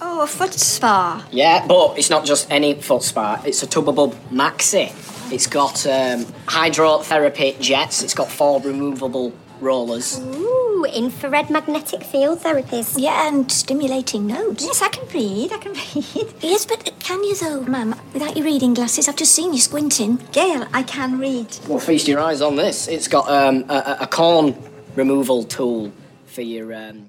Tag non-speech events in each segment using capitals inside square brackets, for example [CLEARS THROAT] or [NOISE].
Oh, a foot spa. Yeah, but it's not just any foot spa. It's a Tubabub Maxi. It's got um, hydrotherapy jets. It's got four removable rollers. Ooh, infrared magnetic field therapies. Yeah, and stimulating notes. Yes, I can read. I can [LAUGHS] read. Yes, but can you though, ma'am? Without your reading glasses, I've just seen you squinting. Gail, I can read. Well, feast your eyes on this. It's got um, a, a- a corn removal tool for your. Um...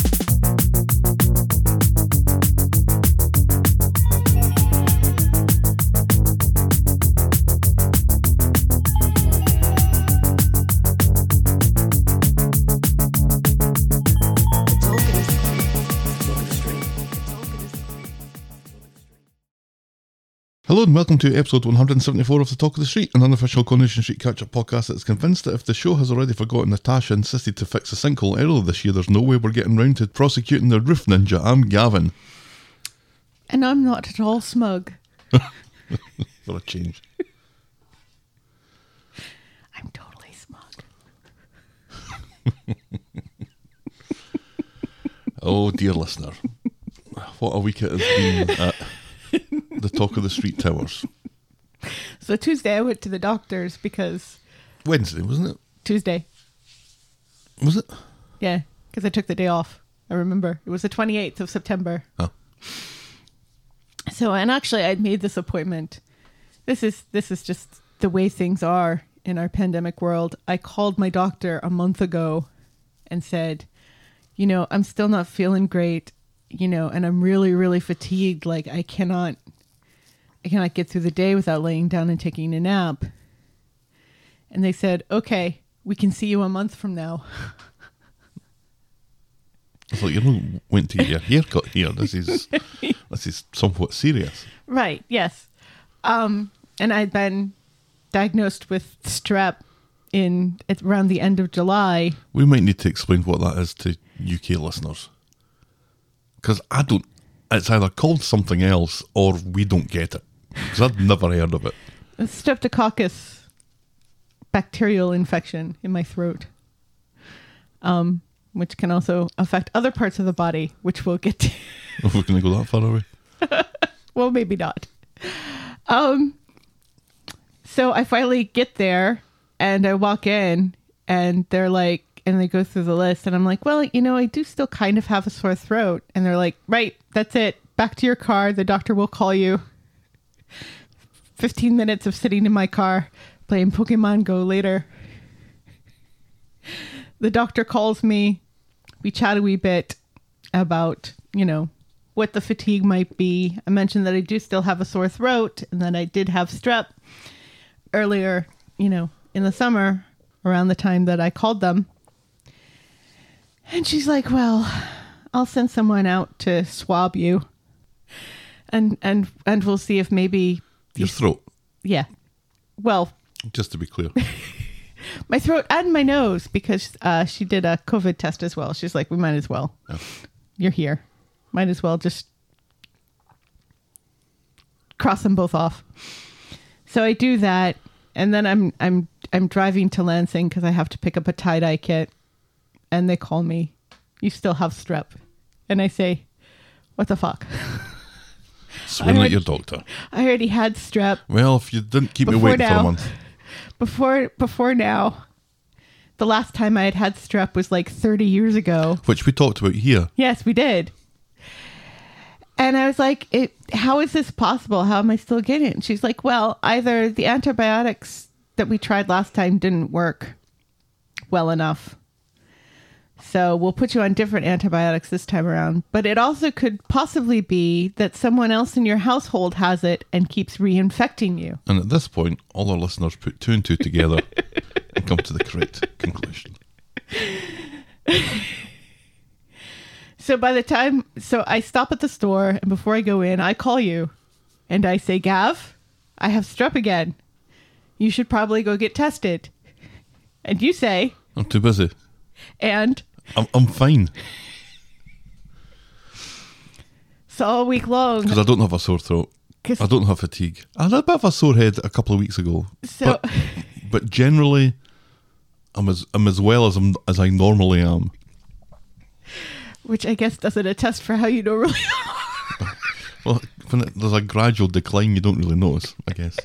Hello and welcome to episode 174 of The Talk of the Street, an unofficial Coronation Street catch up podcast that's convinced that if the show has already forgotten Natasha insisted to fix a sinkhole earlier this year, there's no way we're getting round to prosecuting the roof ninja. I'm Gavin. And I'm not at all smug. [LAUGHS] For a change. [LAUGHS] I'm totally smug. [LAUGHS] Oh, dear listener. What a week it has been at the Talk of the Street Towers. [LAUGHS] So Tuesday I went to the doctor's because Wednesday, wasn't it? Tuesday, Was it? yeah, because I took the day off. I remember it was the 28th of September. Oh. So and actually I'd made this appointment. This is this is just the way things are in our pandemic world. I called my doctor a month ago and said, you know, I'm still not feeling great, you know, and I'm really really fatigued like I cannot I cannot get through the day without laying down and taking a nap. And they said, "Okay, we can see you a month from now." I thought you know, went to get your haircut here. This is [LAUGHS] this is somewhat serious. Right. Yes. Um, and I'd been diagnosed with strep in at around the end of July. We might need to explain what that is to UK listeners. Because I don't, it's either called something else or we don't get it. Because I've never heard of it. A streptococcus bacterial infection in my throat. Um, which can also affect other parts of the body, which we'll get to. We're going to go that far away. [LAUGHS] well, maybe not. Um, so I finally get there and I walk in and they're like, and they go through the list and I'm like, well, you know, I do still kind of have a sore throat. And they're like, right, that's it. Back to your car. The doctor will call you. 15 minutes of sitting in my car playing Pokemon Go later. The doctor calls me. We chat a wee bit about, you know, what the fatigue might be. I mentioned that I do still have a sore throat and that I did have strep earlier, you know, in the summer around the time that I called them. And she's like, "Well, I'll send someone out to swab you." And and and we'll see if maybe Your throat, yeah. Well, just to be clear. [LAUGHS] my throat and my nose because uh, she did a COVID test as well. She's like, we might as well. You're here. Might as well just cross them both off. So I do that, and then I'm I'm I'm driving to Lansing because I have to pick up a tie dye kit, and they call me. You still have strep, and I say, what the fuck? [LAUGHS] I at your doctor. I already had strep Well, if you didn't keep me waiting for a month. [LAUGHS] before before now. The last time I had had strep was like 30 years ago. Which we talked about here. Yes, we did. And I was like, it, how is this possible? How am I still getting it? And she's like, well, either the antibiotics that we tried last time didn't work well enough. So we'll put you on different antibiotics this time around. But it also could possibly be that someone else in your household has it and keeps reinfecting you. And at this point, all our listeners put two and two together and come to the correct conclusion. [LAUGHS] So by the time, so I stop at the store, and before I go in, I call you, and I say, Gav, I have strep again. You should probably go get tested. And you say, I'm too busy. and I'm, I'm fine so all week long, because I don't have a sore throat. I don't have fatigue. I had a bit of a sore head a couple of weeks ago. So- but, [LAUGHS] but generally, I'm as I'm as well as I'm as I normally am. which I guess doesn't attest for how you normally [LAUGHS] are. Well, when it, there's a gradual decline, you don't really notice. I guess.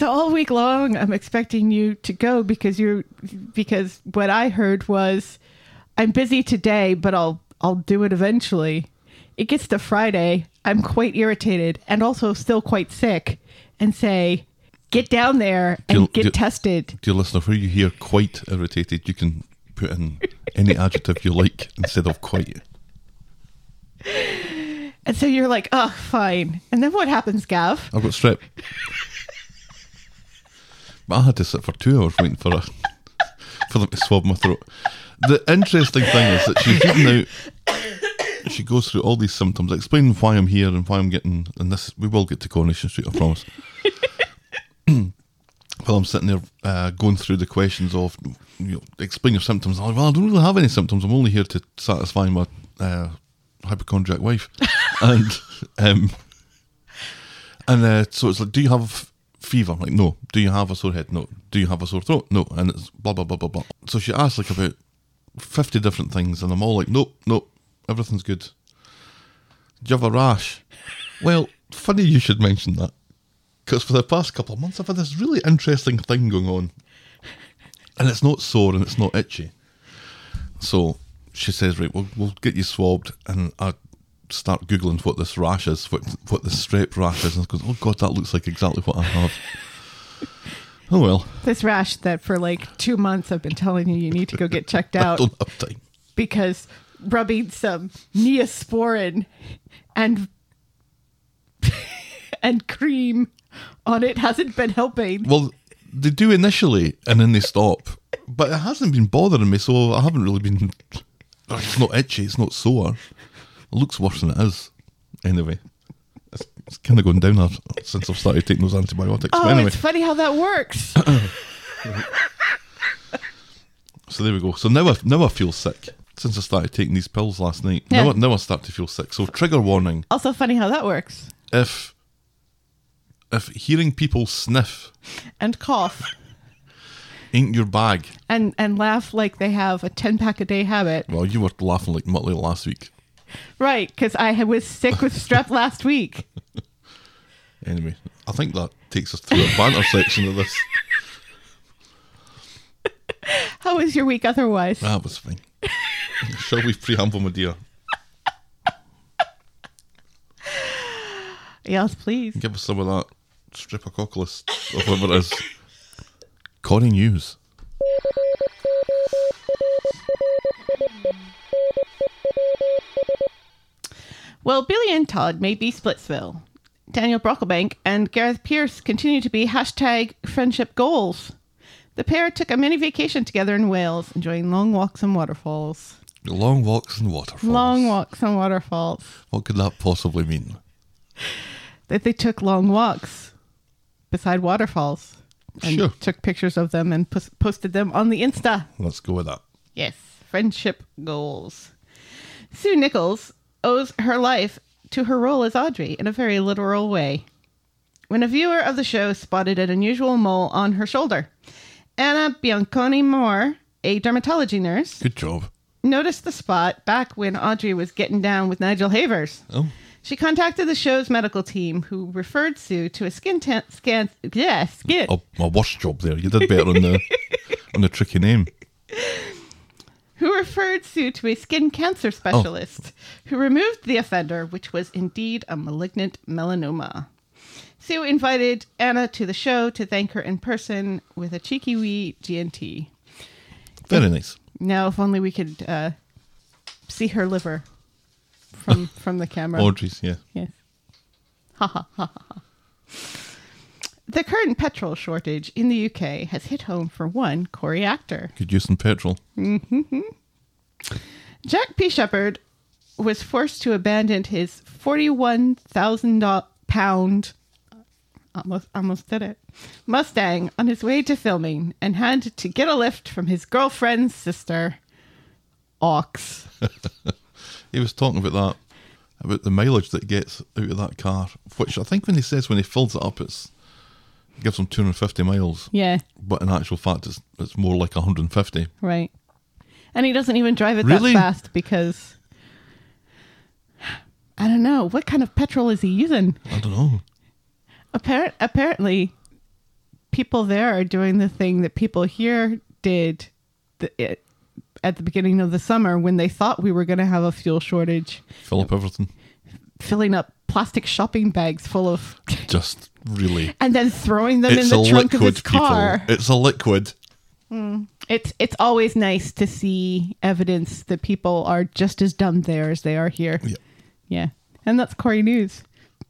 So all week long, I'm expecting you to go because you're because what I heard was, I'm busy today, but I'll I'll do it eventually. It gets to Friday, I'm quite irritated and also still quite sick, and say, get down there and get tested. Dear listener, where you hear quite irritated, you can put in any adjective you like instead of quite. And so you're like, oh, fine. And then what happens, Gav? I've got strep. But I had to sit for two hours waiting for a, for them to swab my throat. The interesting thing is that she's reading out. She goes through all these symptoms, explaining why I'm here and why I'm getting. And this, we will get to Coronation Street, I promise. [CLEARS THROAT] While I'm sitting there uh, going through the questions of, you know, explain your symptoms. I'm like, well, I don't really have any symptoms. I'm only here to satisfy my uh, hypochondriac wife. [LAUGHS] and um, and uh, so it's like, do you have fever? Like, no. Do you have a sore head? No. Do you have a sore throat? No. And it's blah blah blah blah blah. So she asked like about fifty different things, and I'm all like, nope, nope, everything's good. Do you have a rash? Well, funny you should mention that, because for the past couple of months I've had this really interesting thing going on, and it's not sore and it's not itchy. So she says, right, we'll we'll get you swabbed, and I start googling what this rash is, what what the strep rash is, and goes, oh god, that looks like exactly what I have. [LAUGHS] oh well, This rash that for like two months I've been telling you you need to go get checked [LAUGHS] I out don't have time. because rubbing some neosporin and [LAUGHS] and cream on it hasn't been helping. Well, they do initially, and then they stop. But it hasn't been bothering me, so I haven't really been. It's not itchy. It's not sore. It looks worse than it is. Anyway, it's, it's kind of going down there since I've started taking those antibiotics. Oh, anyway, it's funny how that works. [COUGHS] so there we go. So now I now I feel sick since I started taking these pills last night. Now, I, now I start to feel sick. So trigger warning: also funny how that works. if if hearing people sniff And cough ain't your bag, and and laugh like they have a 10 pack a day habit. well, you were laughing like Muttley last week. Right, cuz I was sick with strep [LAUGHS] last week. Anyway, I think that takes us through a banter section of this. How was your week otherwise? That was fine. Shall we preamble, my dear? Yes, please. Give us some of that streptococcus or whatever it is. Corrie News. Well, Billy and Todd may be Splitsville. Daniel Brocklebank and Gareth Pierce continue to be hashtag friendship goals. The pair took a mini vacation together in Wales, enjoying long walks and waterfalls. Long walks and waterfalls. Long walks and waterfalls. What could that possibly mean? That they took long walks beside waterfalls and Sure. took pictures of them and pos- posted them on the Insta. Let's go with that. Yes, friendship goals. Sue Nicholls owes her life to her role as Audrey in a very literal way. When a viewer of the show spotted an unusual mole on her shoulder, Anna Bianconi Moore, a dermatology nurse, Good job. noticed the spot back when Audrey was getting down with Nigel Havers. Oh, She contacted the show's medical team, who referred Sue to a skin ta- scan. Yeah, skin. a, a worse job there. You did better on the [LAUGHS] on the tricky name. Who referred Sue to a skin cancer specialist who removed the offender, which was indeed a malignant melanoma. Sue invited Anna to the show to thank her in person with a cheeky wee G&T. Very nice. Now, if only we could uh, see her liver from [LAUGHS] from the camera. Audrey's, yeah. Yes. Ha ha ha ha. The current petrol shortage in the UK has hit home for one Corrie actor. Could use some petrol. Mm-hmm. Jack P. Shepherd was forced to abandon his forty-one thousand pound almost almost did it Mustang on his way to filming and had to get a lift from his girlfriend's sister, Ox. [LAUGHS] He was talking about that about the mileage that gets out of that car, which I think when he says when he fills it up, it's it gives him 250 miles, Yeah, but in actual fact, it's, it's more like 150. right. And he doesn't even drive it Really? that fast because I don't know what kind of petrol is he using. I don't know. Appar- apparently, people there are doing the thing that people here did the, it, at the beginning of the summer when they thought we were going to have a fuel shortage, Fill up everything. filling up plastic shopping bags full of, Just really. and then throwing them it's in the trunk of liquid, his car. people. It's a liquid. Mm. It's it's always nice to see evidence that people are just as dumb there as they are here. Yeah. Yeah, and that's Corrie News.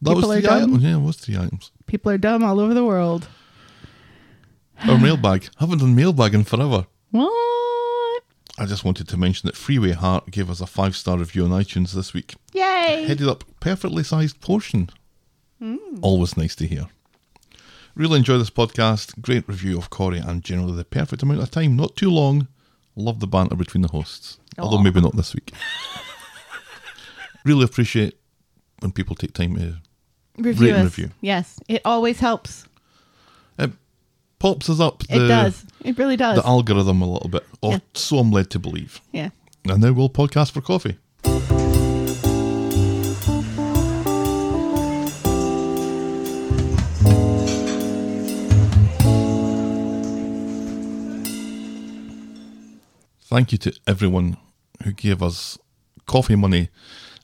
That people are dumb. items. Yeah, it was three items. People are dumb all over the world. Our mailbag. [SIGHS] Haven't done mailbag in forever. What? I just wanted to mention that Freeway Heart gave us a five star review on iTunes this week. Yay! Headed up perfectly sized portion. Hmm. Always nice to hear. Really enjoy this podcast. Great review of Corrie and generally the perfect amount of time. Not too long. Love the banter between the hosts. Although maybe not this week. [LAUGHS] really appreciate when people take time to Review Rate and review. Yes, it always helps. it pops us up It does. It really does. the algorithm a little bit. Or Yeah. so I'm led to believe. yeah. And now we'll podcast for coffee. Thank you to everyone who gave us coffee money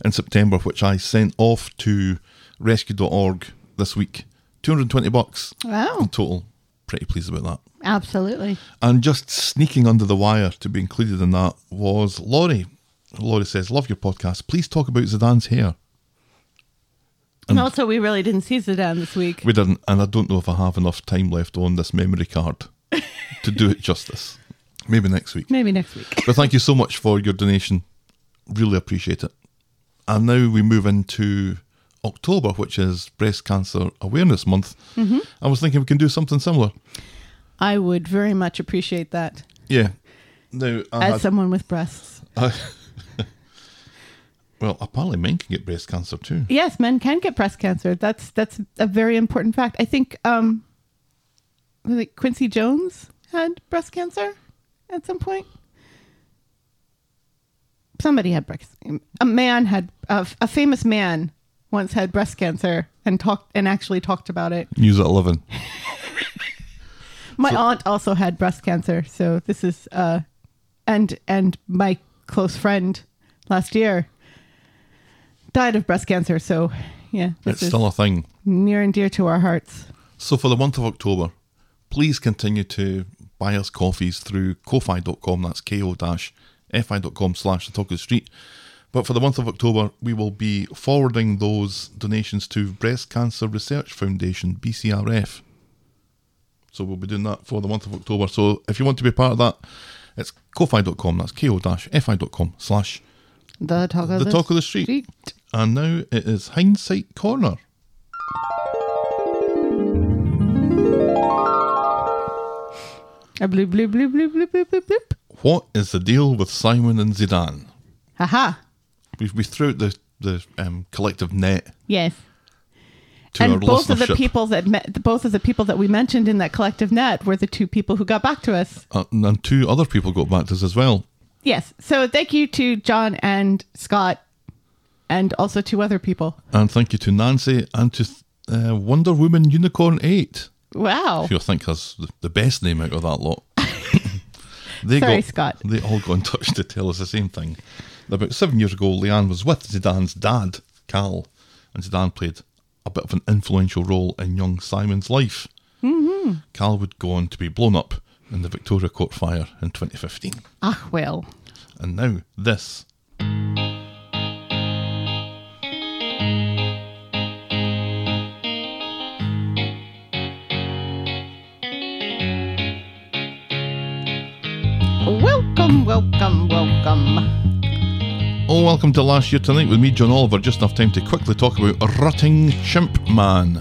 in September, which I sent off to rescue.org this week. 220 bucks Wow. in total. Pretty pleased about that. Absolutely. And just sneaking under the wire to be included in that was Laurie. Laurie says, Love your podcast. Please talk about Zeedan's hair. And also, we really didn't see Zeedan this week. We didn't, and I don't know if I have enough time left on this memory card to do it [LAUGHS] justice. Maybe next week. Maybe next week. But thank you so much for your donation. Really appreciate it. And now we move into October, which is Breast Cancer Awareness Month. I was thinking we can do something similar. I would very much appreciate that Yeah. Now, I as had- someone with breasts. [LAUGHS] well, apparently men can get breast cancer too. Yes, men can get breast cancer. That's that's a very important fact. I think um was it Quincy Jones had breast cancer at some point. Somebody had breast. A man had a, a famous man once had breast cancer and talked and actually talked about it. News at 11. [LAUGHS] My aunt also had breast cancer, so this is uh and and my close friend last year died of breast cancer, so yeah, this It's is still a thing. near and dear to our hearts. So for the month of October, please continue to buy us coffees through ko-fi.com. That's ko-fi.com slash the talk of the street. But for the month of October, we will be forwarding those donations to Breast Cancer Research Foundation, BCRF. So we'll be doing that for the month of October. So if you want to be part of that, it's ko-fi.com. That's ko-fi.com slash The talk of the the, talk of the street. And now it is Hindsight Corner. A bloop, bloop, bloop, bloop, bloop, bloop, bloop, bloop. What is the deal with Simon and Zeedan? Haha. We, we threw out the, the um, collective net. Yes. And both of the people that both of the people that we mentioned in that collective net were the two people who got back to us. Uh, and two other people got back to us as well. Yes. So thank you to John and Scott, and also to other people. And thank you to Nancy and to uh, Wonder Woman Unicorn Eight. Wow. I think has the, the best name out of that lot. [LAUGHS] they Sorry, got, Scott. They all got in touch to tell us the same thing. About seven years ago, Leanne was with Zeedan's dad, Cal, and Zeedan played a bit of an influential role in young Simon's life. Mm-hmm. Cal would go on to be blown up in the Victoria Court fire in 2015. Ah, well. And now, this. Welcome, welcome, welcome. Oh, welcome to Last Year Tonight with me, John Oliver. Just enough time to quickly talk about Rutting Chimp Man.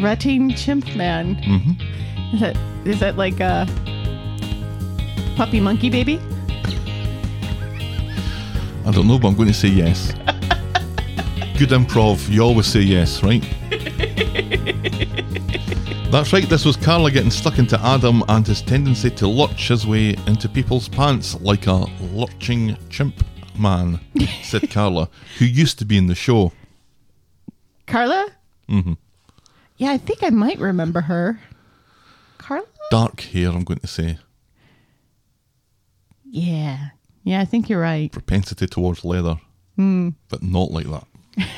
Rutting Chimp Man. Mm-hmm. Is that is that like a puppy monkey baby? I don't know, but I'm going to say yes. [LAUGHS] good improv, you always say yes, right? [LAUGHS] That's right, this was Carla getting stuck into Adam and his tendency to lurch his way into people's pants like a lurching chimp man, [LAUGHS] said Carla, who used to be in the show. Carla? Mm-hmm. Yeah, I think I might remember her. Carla? Dark hair, I'm going to say. Yeah. Yeah, I think you're right. Propensity towards leather. But not like that. [LAUGHS]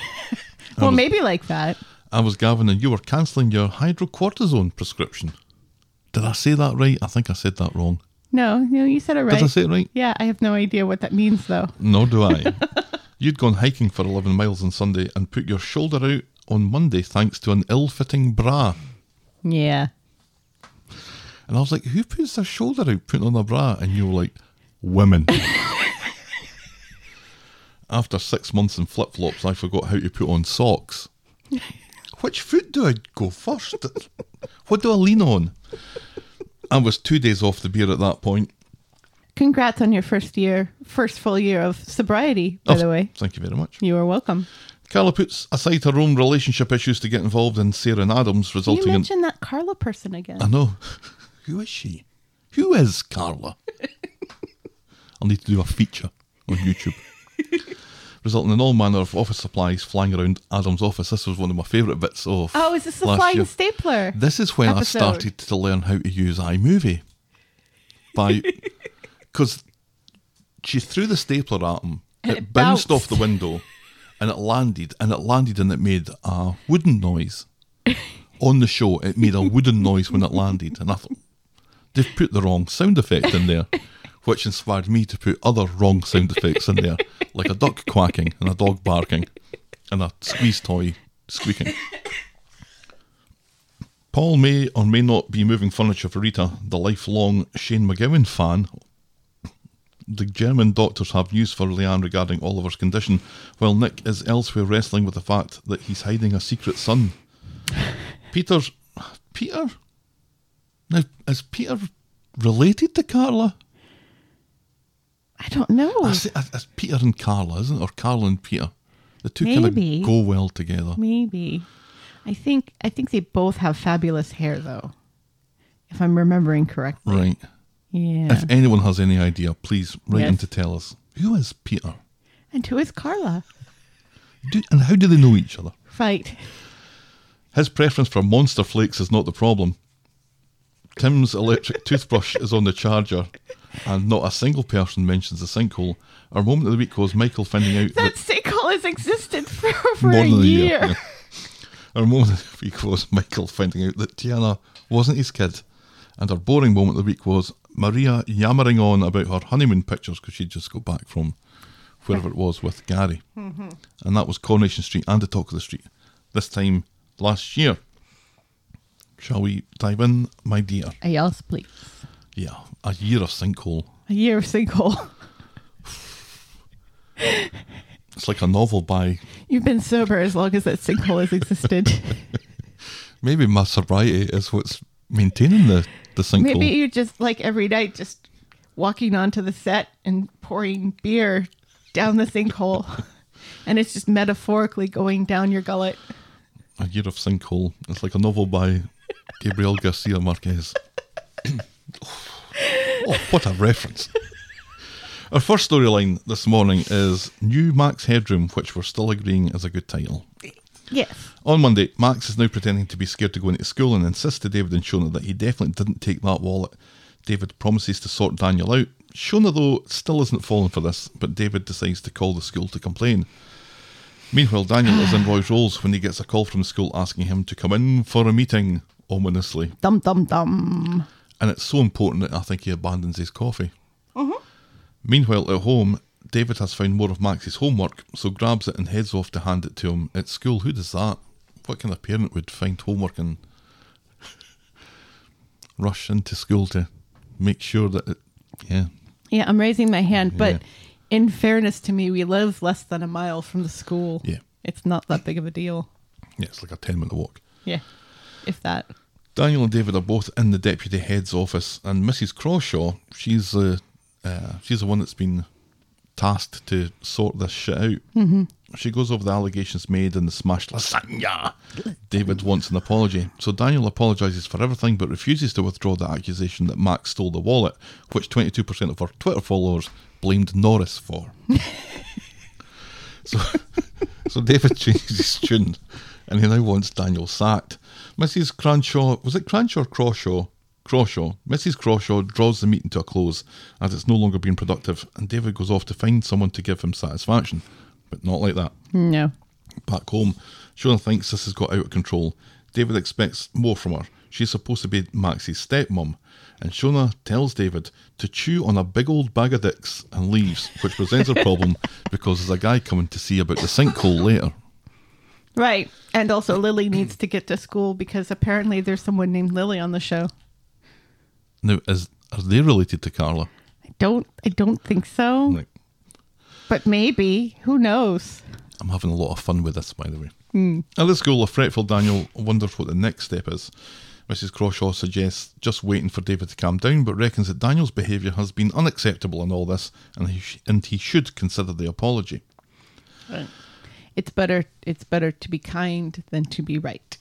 Well, was- maybe like that. I was Gavin and you were cancelling your hydrocortisone prescription. Did I say that right? I think I said that wrong. No, no, you said it right. Did I say it right? Yeah, I have no idea what that means though. Nor do I. [LAUGHS] You'd gone hiking for 11 miles on Sunday and put your shoulder out on Monday thanks to an ill fitting bra. Yeah. And I was like, who puts their shoulder out putting on a bra? And you were like, women. [LAUGHS] After six months in flip flops, I forgot how to put on socks. [LAUGHS] Which foot do I go first? [LAUGHS] what do I lean on? I was two days off the beer at that point. Congrats on your first year, first full year of sobriety, by Oh, the way. Thank you very much. You are welcome. Carla puts aside her own relationship issues to get involved in Sarah and Adams, Can you resulting in. that Carla person again? I know. [LAUGHS] Who is she? Who is Carla? [LAUGHS] I'll need to do a feature on YouTube. Resulting in all manner of office supplies flying around Adam's office. This was one of my favourite bits of. oh, is this the flying year. stapler? This is when I started to learn how to use iMovie. By [LAUGHS] because she threw the stapler at him, it, it bounced bounced. off the window, and it landed, and it landed, and it made a wooden noise. [LAUGHS] On the show, it made a wooden noise when it landed, and I thought they've put the wrong sound effect in there, [LAUGHS] which inspired me to put other wrong sound effects in there, like a duck quacking and a dog barking, and a squeeze toy squeaking. Paul may or may not be moving furniture for Rita, the lifelong Shane MacGowan fan. The German doctors have news for Leanne regarding Oliver's condition, while Nick is elsewhere wrestling with the fact that he's hiding a secret son. Peter's. Peter? Now, is Peter related to Carla? I don't know. It's Peter and Carla, isn't it? Or Carla and Peter. The two kind of go well together. Maybe. I think I think they both have fabulous hair though. If I'm remembering correctly. Right. Yeah. If anyone has any idea, please write in to tell us. Who is Peter? and who is Carla? Do, and how do they know each other? Right. His preference for monster flakes is not the problem. Tim's electric toothbrush is on the charger, and not a single person mentions the sinkhole. Our moment of the week was Michael finding out That that sinkhole has existed for over a year. year. yeah. [LAUGHS] Our moment of the week was Michael finding out that Tiana wasn't his kid. And our boring moment of the week was Maria yammering on about her honeymoon pictures because she'd just got back from wherever it was with Gary. Mm-hmm. And that was Coronation Street and the Talk of the Street. This time last year. Shall we dive in, my dear? A yes, please. Yeah, a year of sinkhole. A year of sinkhole. It's like a novel by You've been sober as long as that sinkhole has existed. [LAUGHS] maybe my sobriety is what's maintaining the, the sinkhole. Maybe you just like every night just walking onto the set and pouring beer down the sinkhole. [LAUGHS] and it's just metaphorically going down your gullet. A Year of Sinkhole. It's like a novel by [LAUGHS] Gabriel Garcia Marquez. Oh, what a reference. Our first storyline this morning is New Max Headroom, which we're still agreeing is a good title. Yes. On Monday, Max is now pretending to be scared to go into school and insists to David and Shona that he definitely didn't take that wallet. David promises to sort Daniel out. Shona, though, still isn't falling for this, but David decides to call the school to complain. Meanwhile, Daniel is in [SIGHS] Roy's Rolls when he gets a call from the school asking him to come in for a meeting, ominously. Dum dum dum. And it's so important that I think he abandons his coffee. Mm-hmm. Meanwhile, at home, David has found more of Max's homework, so grabs it and heads off to hand it to him at school. Who does that? What kind of parent would find homework and [LAUGHS] rush into school to make sure that it, yeah, Yeah, I'm raising my hand, but Yeah. in fairness to me, we live less than a mile from the school. Yeah. It's not that big of a deal. yeah, it's like a 10 minute walk. Yeah. If that. Daniel and David are both in the deputy head's office, and Mrs. Crawshaw, she's the uh, she's the one that's been tasked to sort this shit out. Mm-hmm. She goes over the allegations made in the smashed lasagna. David wants an apology, so Daniel apologises for everything but refuses to withdraw the accusation that Max stole the wallet, which 22% of her Twitter followers blamed Norris for. [LAUGHS] so, [LAUGHS] so David [LAUGHS] changes his tune, and he now wants Daniel sacked. Mrs. Cranshaw, was it Cranshaw or Crawshaw? Crawshaw. Mrs. Crawshaw draws the meeting to a close as it's no longer being productive, and David goes off to find someone to give him satisfaction. But not like that. No. Back home, Shona thinks this has got out of control. David expects more from her. She's supposed to be Maxie's stepmom, and Shona tells David to chew on a big old bag of dicks and leaves, which presents a problem [LAUGHS] because there's a guy coming to see about the sinkhole later. Right. And also Lily needs to get to school because apparently there's someone named Lily on the show. Now, is are they related to Carla? I don't I don't think so. Like, But maybe. Who knows? I'm having a lot of fun with this, by the way. At the school, a fretful Daniel wonders what the next step is. Mrs. Crawshaw suggests just waiting for David to calm down, but reckons that Daniel's behaviour has been unacceptable in all this, and he, sh- and he should consider the apology. It's better it's better to be kind than to be right.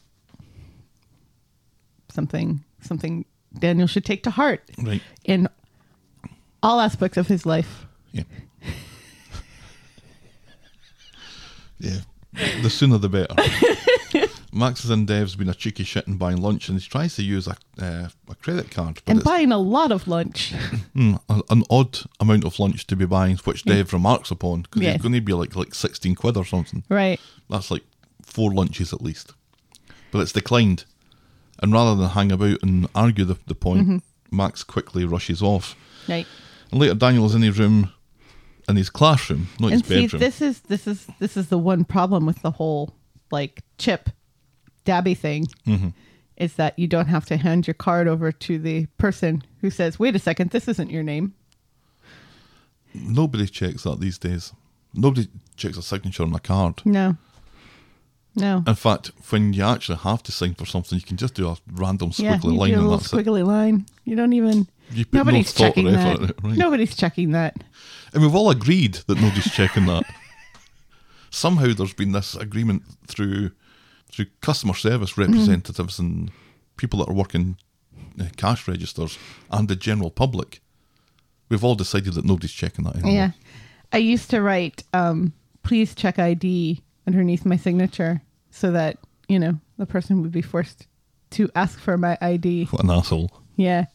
Something something Daniel should take to heart Right. in all aspects of his life. Yeah. yeah. The sooner the better. [LAUGHS] Max is in Dev's been a cheeky shit and buying lunch, and he tries to use a uh, a credit card, And buying a lot of lunch. [LAUGHS] mm, an odd amount of lunch to be buying, which Dev remarks upon because Yes. it's going to be like like sixteen quid or something. right. That's like four lunches at least. But it's declined. And rather than hang about and argue the, the point, Max quickly rushes off. Right. And later, Daniel's in his room, in his classroom, not his and see bedroom. this is this is this is the one problem with the whole like chip dabby thing Mm-hmm. is that you don't have to hand your card over to the person who says wait a second this isn't your name Nobody checks that these days. Nobody checks a signature on a card. no no In fact, when you actually have to sign for something, you can just do a random yeah squiggly you line a little that's it. squiggly line you don't even You put no nobody's thought checking that it, right. nobody's checking that And we've all agreed that nobody's checking that. [LAUGHS] Somehow there's been this agreement through through customer service representatives and people that are working uh, cash registers and the general public. We've all decided that nobody's checking that anymore. yeah i used to write um please check id underneath my signature so that you know the person would be forced to ask for my id What an asshole. Yeah.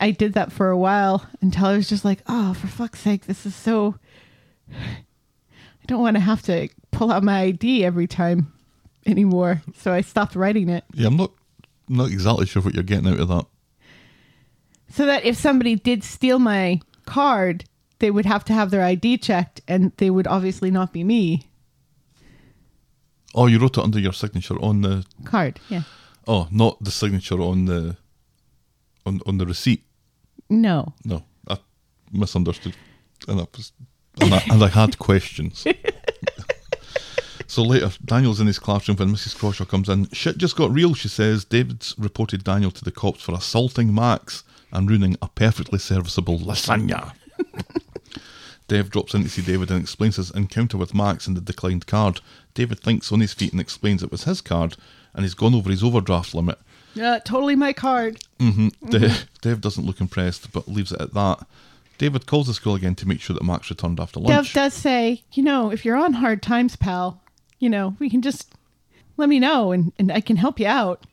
I did that for a while until I was just like, oh, for fuck's sake, this is so. [SIGHS] I don't want to have to pull out my ID every time anymore. So I stopped writing it. Yeah, I'm not not exactly sure what you're getting out of that. So that if somebody did steal my card, they would have to have their ID checked and they would obviously not be me. Oh, you wrote it under your signature on the Card. Yeah. oh, not the signature on the on on the receipt. No. No, I misunderstood, and I was, and I, and I had [LAUGHS] questions. So later, Daniel's in his classroom when Mrs. Crawshaw comes in. Shit just got real, she says. David's reported Daniel to the cops for assaulting Max and ruining a perfectly serviceable lasagna. [LAUGHS] Dev drops in to see David and explains his encounter with Max and the declined card. David thinks on his feet and explains it was his card, and he's gone over his overdraft limit. Yeah, totally my card. Mm-hmm. Mm-hmm. Dev, Dev doesn't look impressed, but leaves it at that. David calls the school again to make sure that Max returned after lunch. Dev does say, you know, if you're on hard times, pal, you know, we can just let me know and, and I can help you out.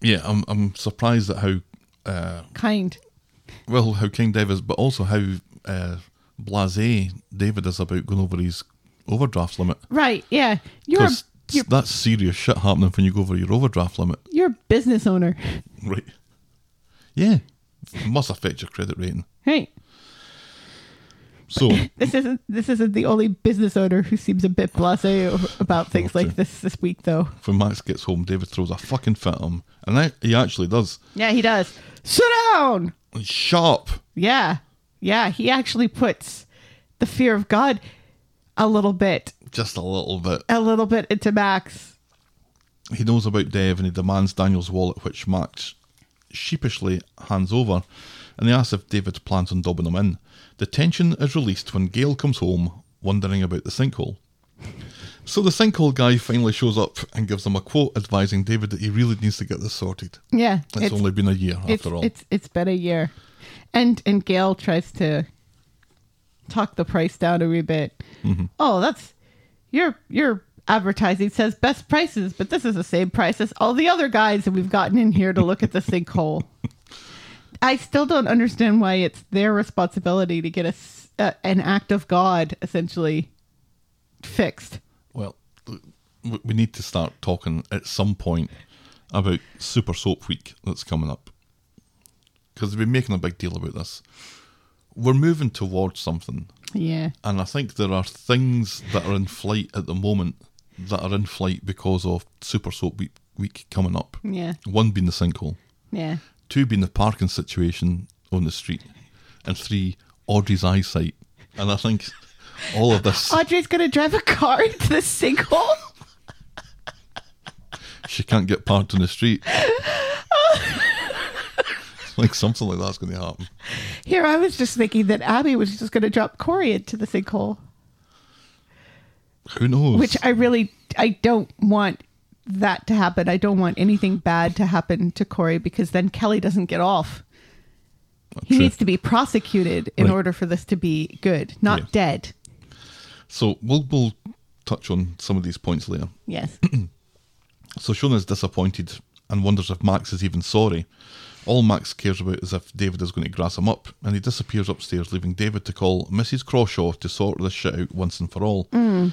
yeah, I'm I'm surprised at how uh, Kind. well how kind Dev is, but also how uh, blasé David is about going over his overdraft limit. Right. Yeah. You're a, you're, that's serious shit happening when you go over your overdraft limit, you're a business owner. right? Yeah, it must affect your credit rating. Right. So [LAUGHS] This isn't this isn't the only business owner who seems a bit blasé about things like this this week, though. when Max gets home, David throws a fucking fit at him, and I, he actually does. Yeah, he does. Sit down. Sharp. Yeah. Yeah. He actually puts the fear of God a little bit, Just a little bit. a little bit into Max. He knows about Dev and he demands Daniel's wallet, which Max sheepishly hands over, and he asks if David plans on dobbing him in. The tension is released when Gail comes home, wondering about the sinkhole. So the sinkhole guy finally shows up and gives them a quote advising David that he really needs to get this sorted. Yeah. It's, only been a year it's, after all. It's it's been a year, and and Gail tries to talk the price down a wee bit. Mm-hmm. Oh, that's your your advertising says best prices, but this is the same price as all the other guys that we've gotten in here to look at the sinkhole. [LAUGHS] I still don't understand why it's their responsibility to get a, an act of God essentially fixed. Well, we need to start talking at some point about Super Soap Week that's coming up. Because they've been making a big deal about this. We're moving towards something. Yeah. And I think there are things that are in flight at the moment that are in flight because of Super Soap Week, week coming up. Yeah. One being the sinkhole, Yeah. Two being the parking situation on the street, and three, Audrey's eyesight. And I think all of this, Audrey's gonna drive a car into the sinkhole. she can't get parked on the street. [LAUGHS] like something like that's going to happen. Here, I was just thinking that Abby was just going to drop Corey into the sinkhole, Who knows? which I really, I don't want that to happen. I don't want anything bad to happen to Corey because then Kelly doesn't get off. He True. needs to be prosecuted in Right. order for this to be good, not Yeah. dead. So we'll we'll touch on some of these points later. Yes. [CLEARS THROAT] So Shona's disappointed and wonders if Max is even sorry. All Max cares about is if David is going to grass him up, and he disappears upstairs, leaving David to call Mrs. Crawshaw to sort this shit out once and for all. Mm.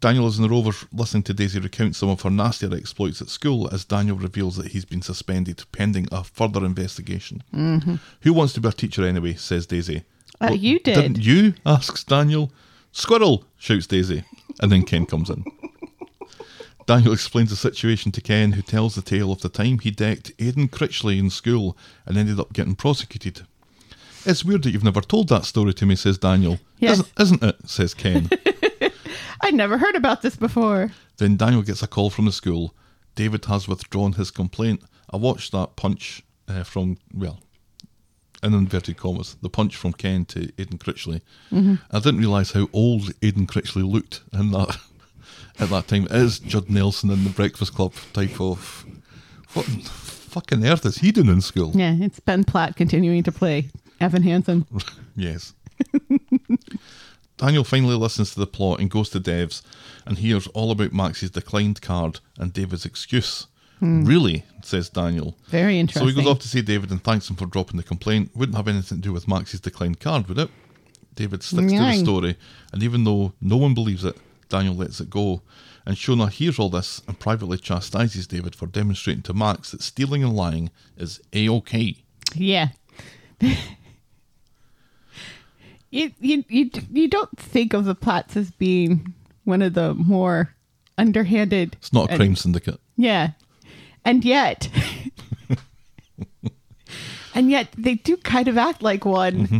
Daniel is in the Rover listening to Daisy recount some of her nastier exploits at school as Daniel reveals that he's been suspended pending a further investigation. Who wants to be a teacher anyway? says Daisy. Uh, you did. Didn't you? asks Daniel. Squirrel! shouts Daisy. And then Ken comes in. Daniel explains the situation to Ken, who tells the tale of the time he decked Aidan Critchley in school and ended up getting prosecuted. It's weird that you've never told that story to me, says Daniel. Yes. Isn't, isn't it? says Ken. [LAUGHS] I'd never heard about this before. then Daniel gets a call from the school. David has withdrawn his complaint. I watched that punch uh, from, well, in inverted commas, the punch from Ken to Aidan Critchley. I didn't realise how old Aidan Critchley looked in that [LAUGHS] at that time. It is Judd Nelson in the Breakfast Club type of. What in fucking earth is he doing in school? Yeah, it's Ben Platt continuing to play Evan Hansen. [LAUGHS] Yes. [LAUGHS] Daniel finally listens to the plot and goes to Dev's and hears all about Max's declined card and David's excuse. Hmm. Really, says Daniel. Very interesting. So he goes off to see David and thanks him for dropping the complaint. Wouldn't have anything to do with Max's declined card, would it? David sticks to the story, and even though no one believes it, Daniel lets it go. And Shona hears all this and privately chastises David for demonstrating to Max that stealing and lying is a okay. Yeah. [LAUGHS] you, you you you don't think of the Platts as being one of the more underhanded. It's not a and- crime syndicate. Yeah, and yet, [LAUGHS] and yet they do kind of act like one. Mm-hmm.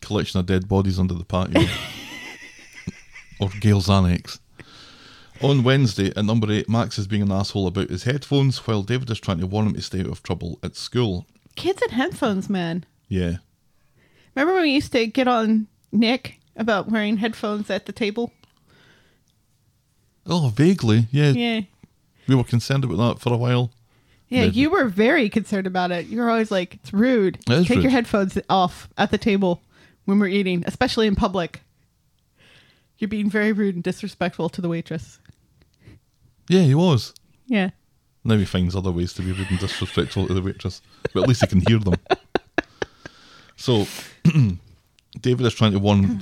collection of dead bodies under the patio. [LAUGHS] or Gail's Annex. On Wednesday, at number 8, Max is being an asshole about his headphones while David is trying to warn him to stay out of trouble at school. Kids and headphones, man. Yeah. Remember when we used to get on Nick about wearing headphones at the table? Oh, vaguely. Yeah. Yeah. We were concerned about that for a while. Yeah, Maybe. you were very concerned about it. You were always like, it's rude. It Take rude. your headphones off at the table when we're eating, especially in public. You're being very rude and disrespectful to the waitress. Yeah, he was. Yeah. Now he finds other ways to be rude and disrespectful to the waitress, but at least he can hear them. [LAUGHS] So, [CLEARS THROAT] David is trying to warn.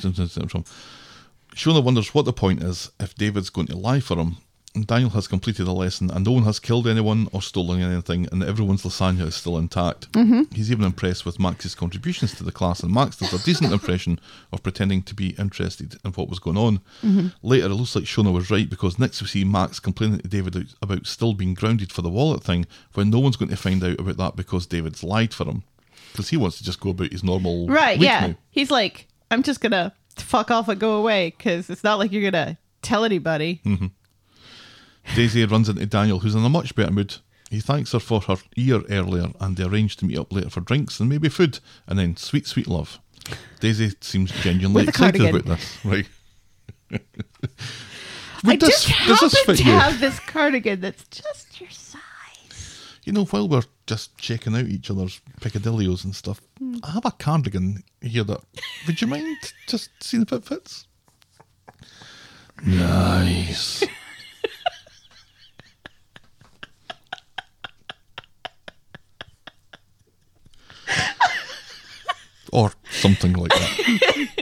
Shona wonders what the point is if David's going to lie for him. Daniel has completed a lesson, and no one has killed anyone or stolen anything, and everyone's lasagna is still intact. Mm-hmm. He's even impressed with Max's contributions to the class, and Max does a decent impression of pretending to be interested in what was going on. Mm-hmm. Later, it looks like Shona was right because next we see Max complaining to David about still being grounded for the wallet thing, when no one's going to find out about that because David's lied for him. Because he wants to just go about his normal Right, yeah. now. He's like, I'm just going to fuck off and go away because it's not like you're going to tell anybody. Mm-hmm. Daisy runs into Daniel, who's in a much better mood. He thanks her for her ear earlier, and they arrange to meet up later for drinks and maybe food, and then sweet, sweet love. Daisy seems genuinely excited cardigan. about this, right? [LAUGHS] I just does happen to you? have this cardigan that's just your. You know, while we're just checking out each other's Piccadillios and stuff, Hmm. I have a cardigan here that. Would you mind just seeing if it fits? Nice. or something like that. [LAUGHS]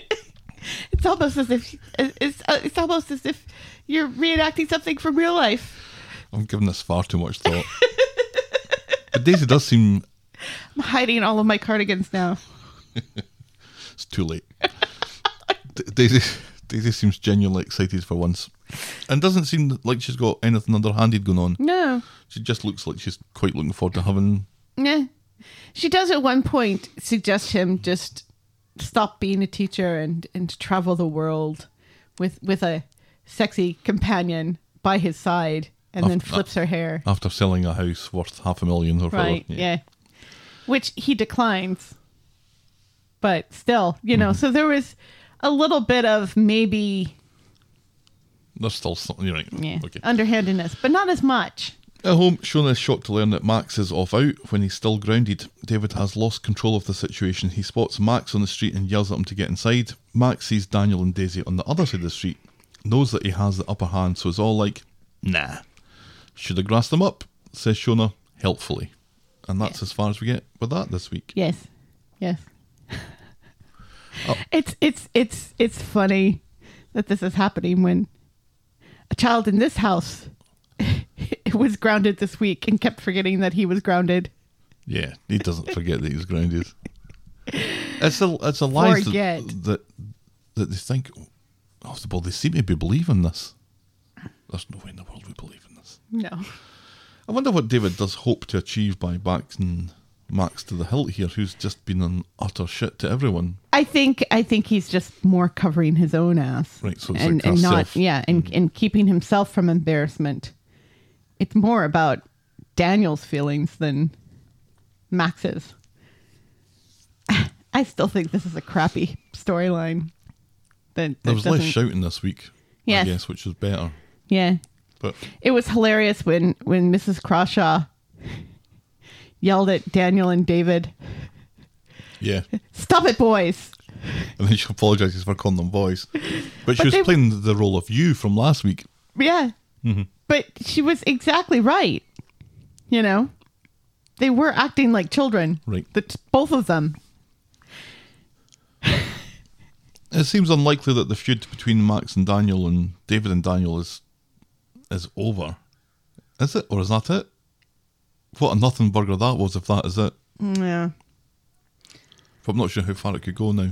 It's almost as if it's it's almost as if you're reenacting something from real life. I'm giving this far too much thought. [LAUGHS] but Daisy does seem I'm hiding all of my cardigans now. [LAUGHS] It's too late. D- Daisy Daisy seems genuinely excited for once, and doesn't seem like she's got anything underhanded going on. No, She just looks like she's quite looking forward to having. yeah. She does at one point suggest him just stop being a teacher and and travel the world with with a sexy companion by his side, and then flips her hair. After selling a house worth half a million or. Right. Yeah. Which he declines. But still, you know, mm-hmm. so there was a little bit of maybe There's still something. Right. yeah, Okay. underhandedness, but not as much. At home, Shona is shocked to learn that Max is off out when he's still grounded. David has lost control of the situation. He spots Max on the street and yells at him to get inside. Max sees Daniel and Daisy on the other side of the street, knows that he has the upper hand, so is all like, nah. Should have grassed them up, says Shona helpfully. And that's as far as we get with that this week. Yes. Yes. [LAUGHS] Oh. It's it's it's it's funny that this is happening when a child in this house [LAUGHS] was grounded this week and kept forgetting that he was grounded. Yeah, he doesn't forget that he's grounded. [LAUGHS] It's a it's a lie that, that that they think. Oh, well, they seem to be believing this. There's no way in the world we believe. No. I wonder what David does hope to achieve by backing Max to the hilt here, who's just been an utter shit to everyone. I think I think he's just more covering his own ass, Right, so it's and like and not yeah, and mm. and keeping himself from embarrassment. It's more about Daniel's feelings than Max's. [LAUGHS] I still think this is a crappy storyline. That, that There was less shouting this week, Yes. I guess, which was better. Yeah, But it was hilarious when when Mrs. Crawshaw yelled at Daniel and David, yeah, "Stop it, boys!" and then she apologises for calling them boys. But she But was they- playing the role of you from last week. Yeah. Mm-hmm. But she was exactly right. You know, they were acting like children. Right. The t- both of them. It seems unlikely that the feud between Max and Daniel and David and Daniel is is over. Is it? Or is that it? What a nothing burger that was if that is it. Yeah. But I'm not sure how far it could go now.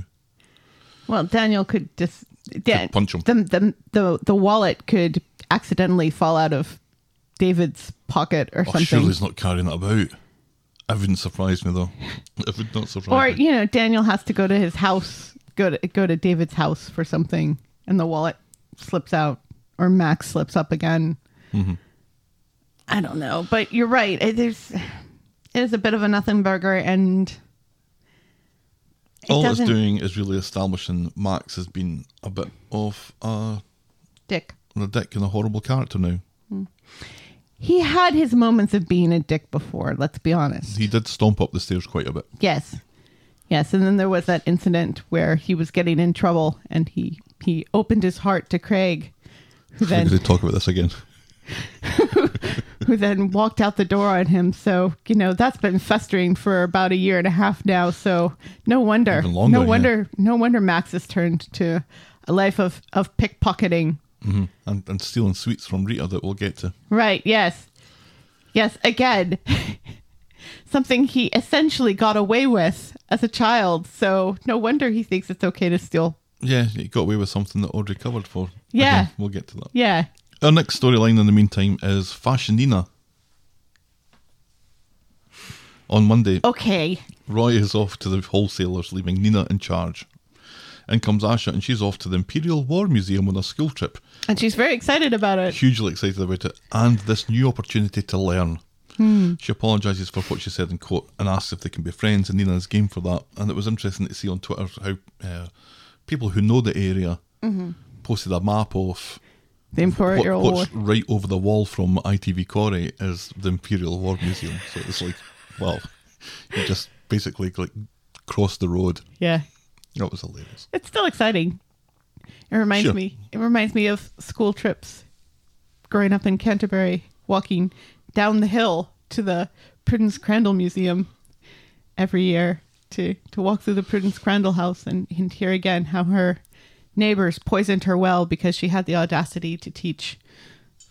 Well, Daniel could just Dan, punch him. The, the the the wallet could accidentally fall out of David's pocket or Oh, something. surely he's not carrying that about. It wouldn't surprise me though. [LAUGHS] It would not surprise or me. you know, Daniel has to go to his house, go to go to David's house for something, and the wallet slips out, or Max slips up again. Mm-hmm. I don't know, but you're right. It, there's it is a bit of a nothing burger, and it All it's doing is really establishing Max has been a bit of a, Dick. a dick and a horrible character now. He had his moments of being a dick before. Let's be honest. He did stomp up the stairs quite a bit. Yes. Yes, and then there was that incident where he was getting in trouble and he he opened his heart to Craig, who then to talk about this again. [LAUGHS] who then walked out the door on him. So, you know, that's been festering for about a year and a half now. So, no wonder. Longer, no yeah. wonder no wonder Max has turned to a life of of pickpocketing. hmm And, and stealing sweets from Rita that we'll get to. Right, yes. Yes, again. [LAUGHS] Something he essentially got away with as a child. So, no wonder he thinks it's okay to steal. Yeah, he got away with something that Audrey covered for. Yeah. Again, we'll get to that. Yeah. Our next storyline in the meantime is Fashion Nina. On Monday, Okay. Roy is off to the wholesalers, leaving Nina in charge. In comes Asha, and she's off to the Imperial War Museum on a school trip. And she's very excited about it. Hugely excited about it, and this new opportunity to learn. She apologises for what she said in court and asks if they can be friends, and Nina is game for that. And it was interesting to see on Twitter how uh, people who know the area mm-hmm. posted a map of The Imperial What- War. right over the wall from ITV Corrie is the Imperial War Museum. So it's like, well, you just basically like cross the road. Yeah. That was hilarious. It's still exciting. It reminds Sure. me. It reminds me of school trips. Growing up in Canterbury, walking down the hill to the Prudence Crandall Museum every year to to walk through the Prudence Crandall house and, and hear again how her neighbors poisoned her well because she had the audacity to teach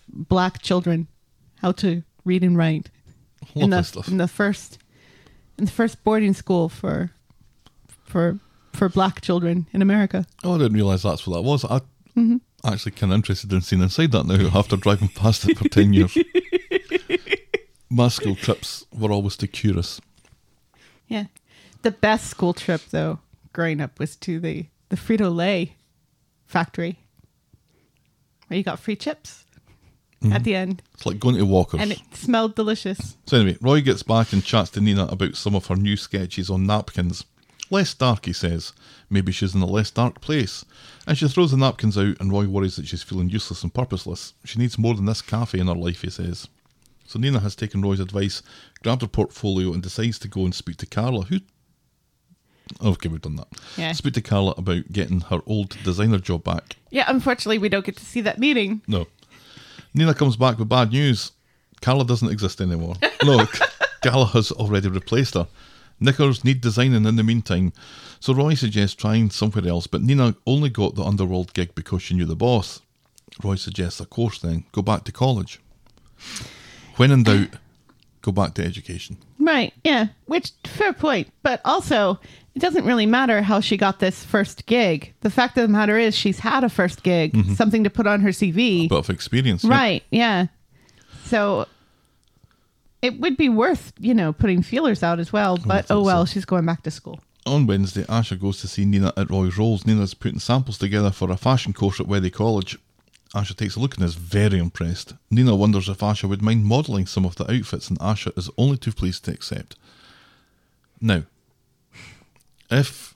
black children how to read and write in the in the first in the first boarding school for for for black children in America. Oh, I didn't realise that's what that was. I Mm-hmm. actually kind of interested in seeing inside that now after driving past it for 10 years. [LAUGHS] My school trips were always to Curious. Yeah. The best school trip though, growing up was to the the Frito Lay factory. Where you got free chips at mm-hmm. the end. It's like going to Walker's. And it smelled delicious. So anyway, Roy gets back and chats to Nina about some of her new sketches on napkins. Less dark, he says. Maybe she's in a less dark place. And she throws the napkins out, and Roy worries that she's feeling useless and purposeless. She needs more than this cafe in her life, he says. So Nina has taken Roy's advice, grabbed her portfolio, and decides to go and speak to Carla, who. Okay, we've done that. Yeah. Speak to Carla about getting her old designer job back. Yeah, unfortunately we don't get to see that meeting. No. Nina comes back with bad news. Carla doesn't exist anymore. [LAUGHS] No, Carla has already replaced her. Knickers need designing in the meantime, so Roy suggests trying somewhere else, but Nina only got the underworld gig because she knew the boss. Roy suggests a course then, go back to college. When in doubt, go back to education. Right, yeah. Which fair point. But also it doesn't really matter how she got this first gig. The fact of the matter is she's had a first gig, mm-hmm. something to put on her CV. Bit of experience. Right, yeah. So it would be worth, you know, putting feelers out as well, but oh well, so. she's going back to school. On Wednesday, Asha goes to see Nina at Roy's Rolls. Nina's putting samples together for a fashion course at Weddy College. Asha takes a look and is very impressed. Nina wonders if Asha would mind modelling some of the outfits, and Asha is only too pleased to accept. Now, if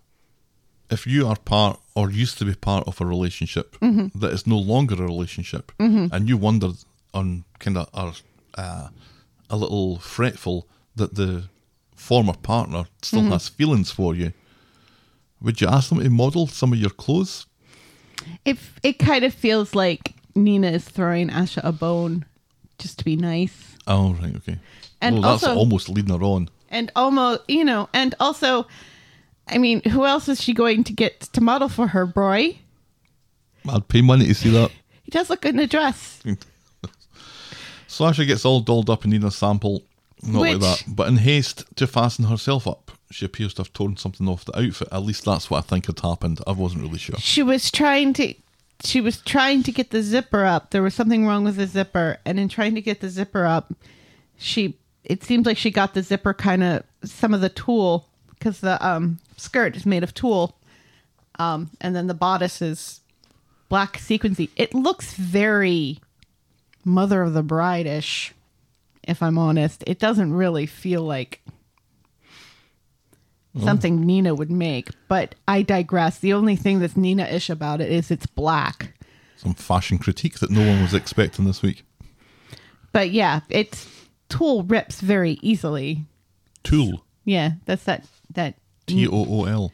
if you are part or used to be part of a relationship mm-hmm. that is no longer a relationship, mm-hmm. and you wonder on kind of are uh, a little fretful that the former partner still mm-hmm. has feelings for you, would you ask them to model some of your clothes? If it kind of feels like Nina is throwing Asha a bone just to be nice. Oh, right, okay. And well, that's also- almost leading her on. And almost, you know, and also, I mean, who else is she going to get to model for her, Roy? I'd pay money to see that. [LAUGHS] He does look good in a dress. [LAUGHS] So Asha gets all dolled up in Nina's sample. Not Which- like that, but in haste to fasten herself up. She appears to have torn something off the outfit. At least that's what I think had happened. I wasn't really sure. She was trying to she was trying to get the zipper up. There was something wrong with the zipper, and in trying to get the zipper up, she it seems like she got the zipper kind of some of the tulle because the um skirt is made of tulle, um, and then the bodice is black sequency. It looks very Mother of the Bride ish, if I'm honest. It doesn't really feel like Mm-hmm. something Nina would make, but I digress. The only thing that's Nina ish about it is it's black. Some fashion critique that no one was expecting this week. But yeah, it's tool rips very easily. Tool. Yeah, that's that that T O O L.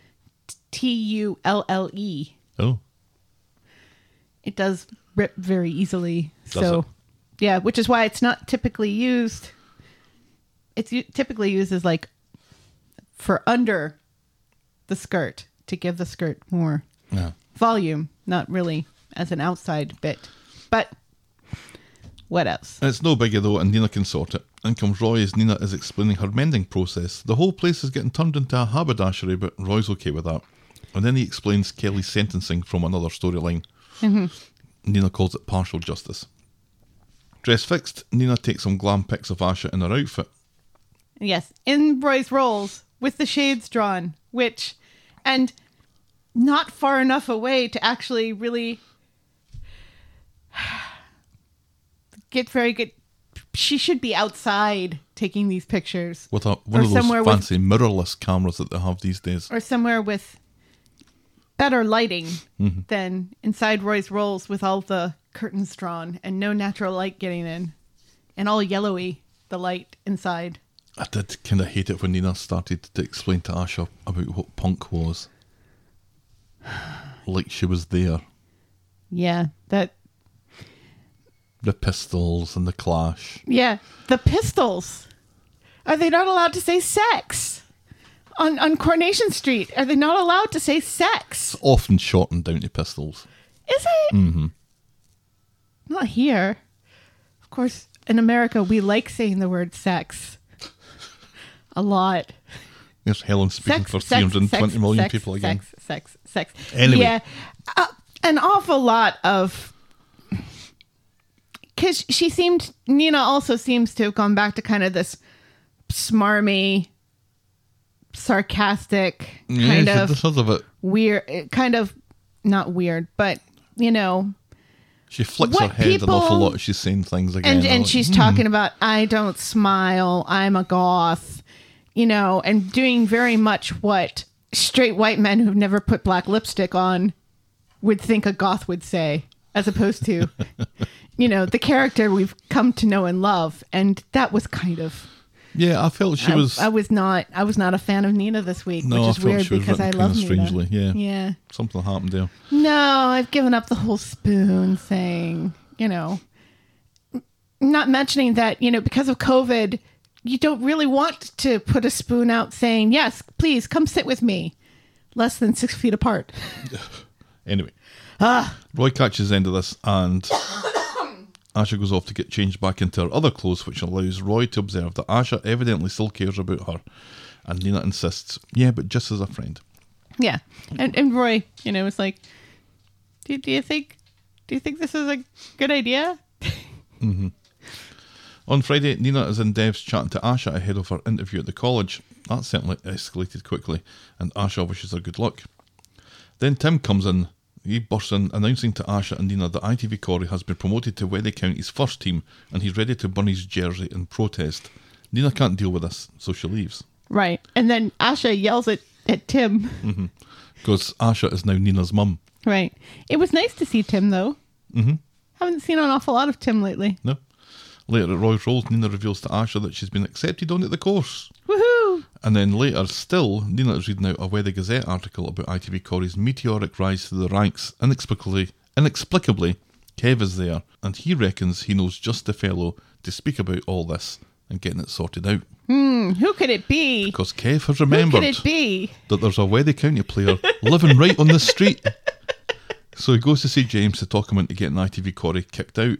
T U L L E. Oh. It does rip very easily. Does so it? yeah, which is why it's not typically used. It's u- typically used as like for under the skirt to give the skirt more volume, not really as an outside bit. But what else? It's no biggie though, and Nina can sort it. In comes Roy as Nina is explaining her mending process. The whole place is getting turned into a haberdashery, but Roy's okay with that. And then he explains Kelly's sentencing from another storyline. Mm-hmm. Nina calls it partial justice. Dress fixed, Nina takes some glam pics of Asha in her outfit. Yes, in Roy's rolls with the shades drawn, which and not far enough away to actually really [SIGHS] get very good. She should be outside taking these pictures, With a, one Or of those somewhere with- fancy mirrorless cameras that they have these days. or somewhere with better lighting Mm-hmm. than inside Roy's rolls with all the curtains drawn and no natural light getting in, and all yellowy the light inside. I did kind of hate it when Nina started to explain to Asha about what punk was. [SIGHS] Like she was there. Yeah, that. The pistols and the clash. Yeah, the pistols. Are they not allowed to say sex on on Coronation Street? Are they not allowed to say sex? Often shortened down to pistols. Is it? Mm-hmm. Not here. Of course, in America, we like saying the word sex a lot. Yes, Helen speaking Sex, for sex, 320 sex, million sex, people again. Sex, sex, sex. Anyway. Yeah, uh, an awful lot of. Because she seemed, Nina also seems to have gone back to kind of this smarmy, sarcastic, kind she of weird, kind of not weird, but you know, She flicks What her head an awful lot. She's saying things again. and and like, she's "Hmm." talking about I don't smile, I'm a goth, you know, and doing very much what straight white men who've never put black lipstick on would think a goth would say, as opposed to, [LAUGHS] you know, the character we've come to know and love, and that was kind of. Yeah, I felt she I, was. I was not. I was not a fan of Nina this week, No, I which is felt weird she was because I love kinda Nina. strangely, yeah. Yeah. Something happened there. No, I've given up the whole spoon thing. You know, not mentioning that, you know, because of COVID, you don't really want to put a spoon out saying, yes, please come sit with me, less than six feet apart. [LAUGHS] Anyway, Ah. Roy catches the end of this, and [COUGHS] Asha goes off to get changed back into her other clothes, which allows Roy to observe that Asha evidently still cares about her. And Nina insists, yeah, but just as a friend. Yeah. And, and Roy, you know, was like, do, do you think, do you think this is a good idea? On Friday, Nina is in Dev's chatting to Asha ahead of her interview at the college. That certainly escalated quickly, and Asha wishes her good luck. Then Tim comes in. He bursts in, announcing to Asha and Nina that ITV Corey has been promoted to Weddy County's first team, and he's ready to burn his jersey in protest. Nina can't deal with this, so she leaves. Right. And then Asha yells at, at Tim. Because Asha is now Nina's mum. Right. It was nice to see Tim, though. Mm-hmm. Haven't seen an awful lot of Tim lately. No? Later at Roy's Rolls, Nina reveals to Asha that she's been accepted onto the course. Woohoo! And then later, still, Nina is reading out a Weather Gazette article about ITV Corey's meteoric rise to the ranks. Inexplicably, inexplicably, Kev is there, and he reckons he knows just the fellow to speak about all this and getting it sorted out. Hmm, who could it be? Because Kev has Who remembered could it be? that there's a Weather County player living right on the [LAUGHS] street. So he goes to see James to talk him into getting ITV Corey kicked out.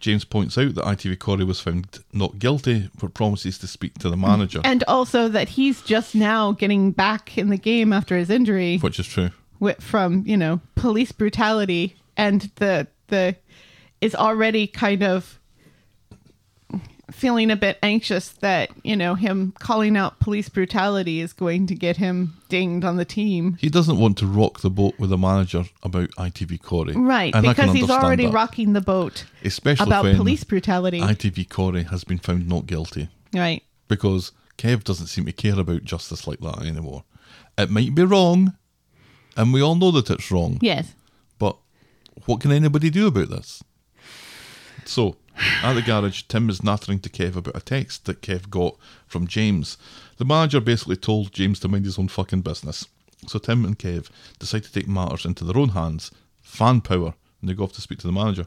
James points out that ITV Corey was found not guilty, but promises to speak to the manager, And also that he's just now getting back in the game after his injury. Which is true. wi- from, you know, police brutality. And the the is already kind of feeling a bit anxious that, you know, him calling out police brutality is going to get him dinged on the team. He doesn't want to rock the boat with the manager about ITV Corey. Right, And because he's already that. rocking the boat Especially about police brutality. ITV Corey has been found not guilty. right. Because Kev doesn't seem to care about justice like that anymore. It might be wrong, and we all know that it's wrong. Yes. But what can anybody do about this? So, at the garage, Tim is nattering to Kev about a text that Kev got from James. The manager basically told James to mind his own fucking business. So Tim and Kev decide to take matters into their own hands, fan power, and they go off to speak to the manager.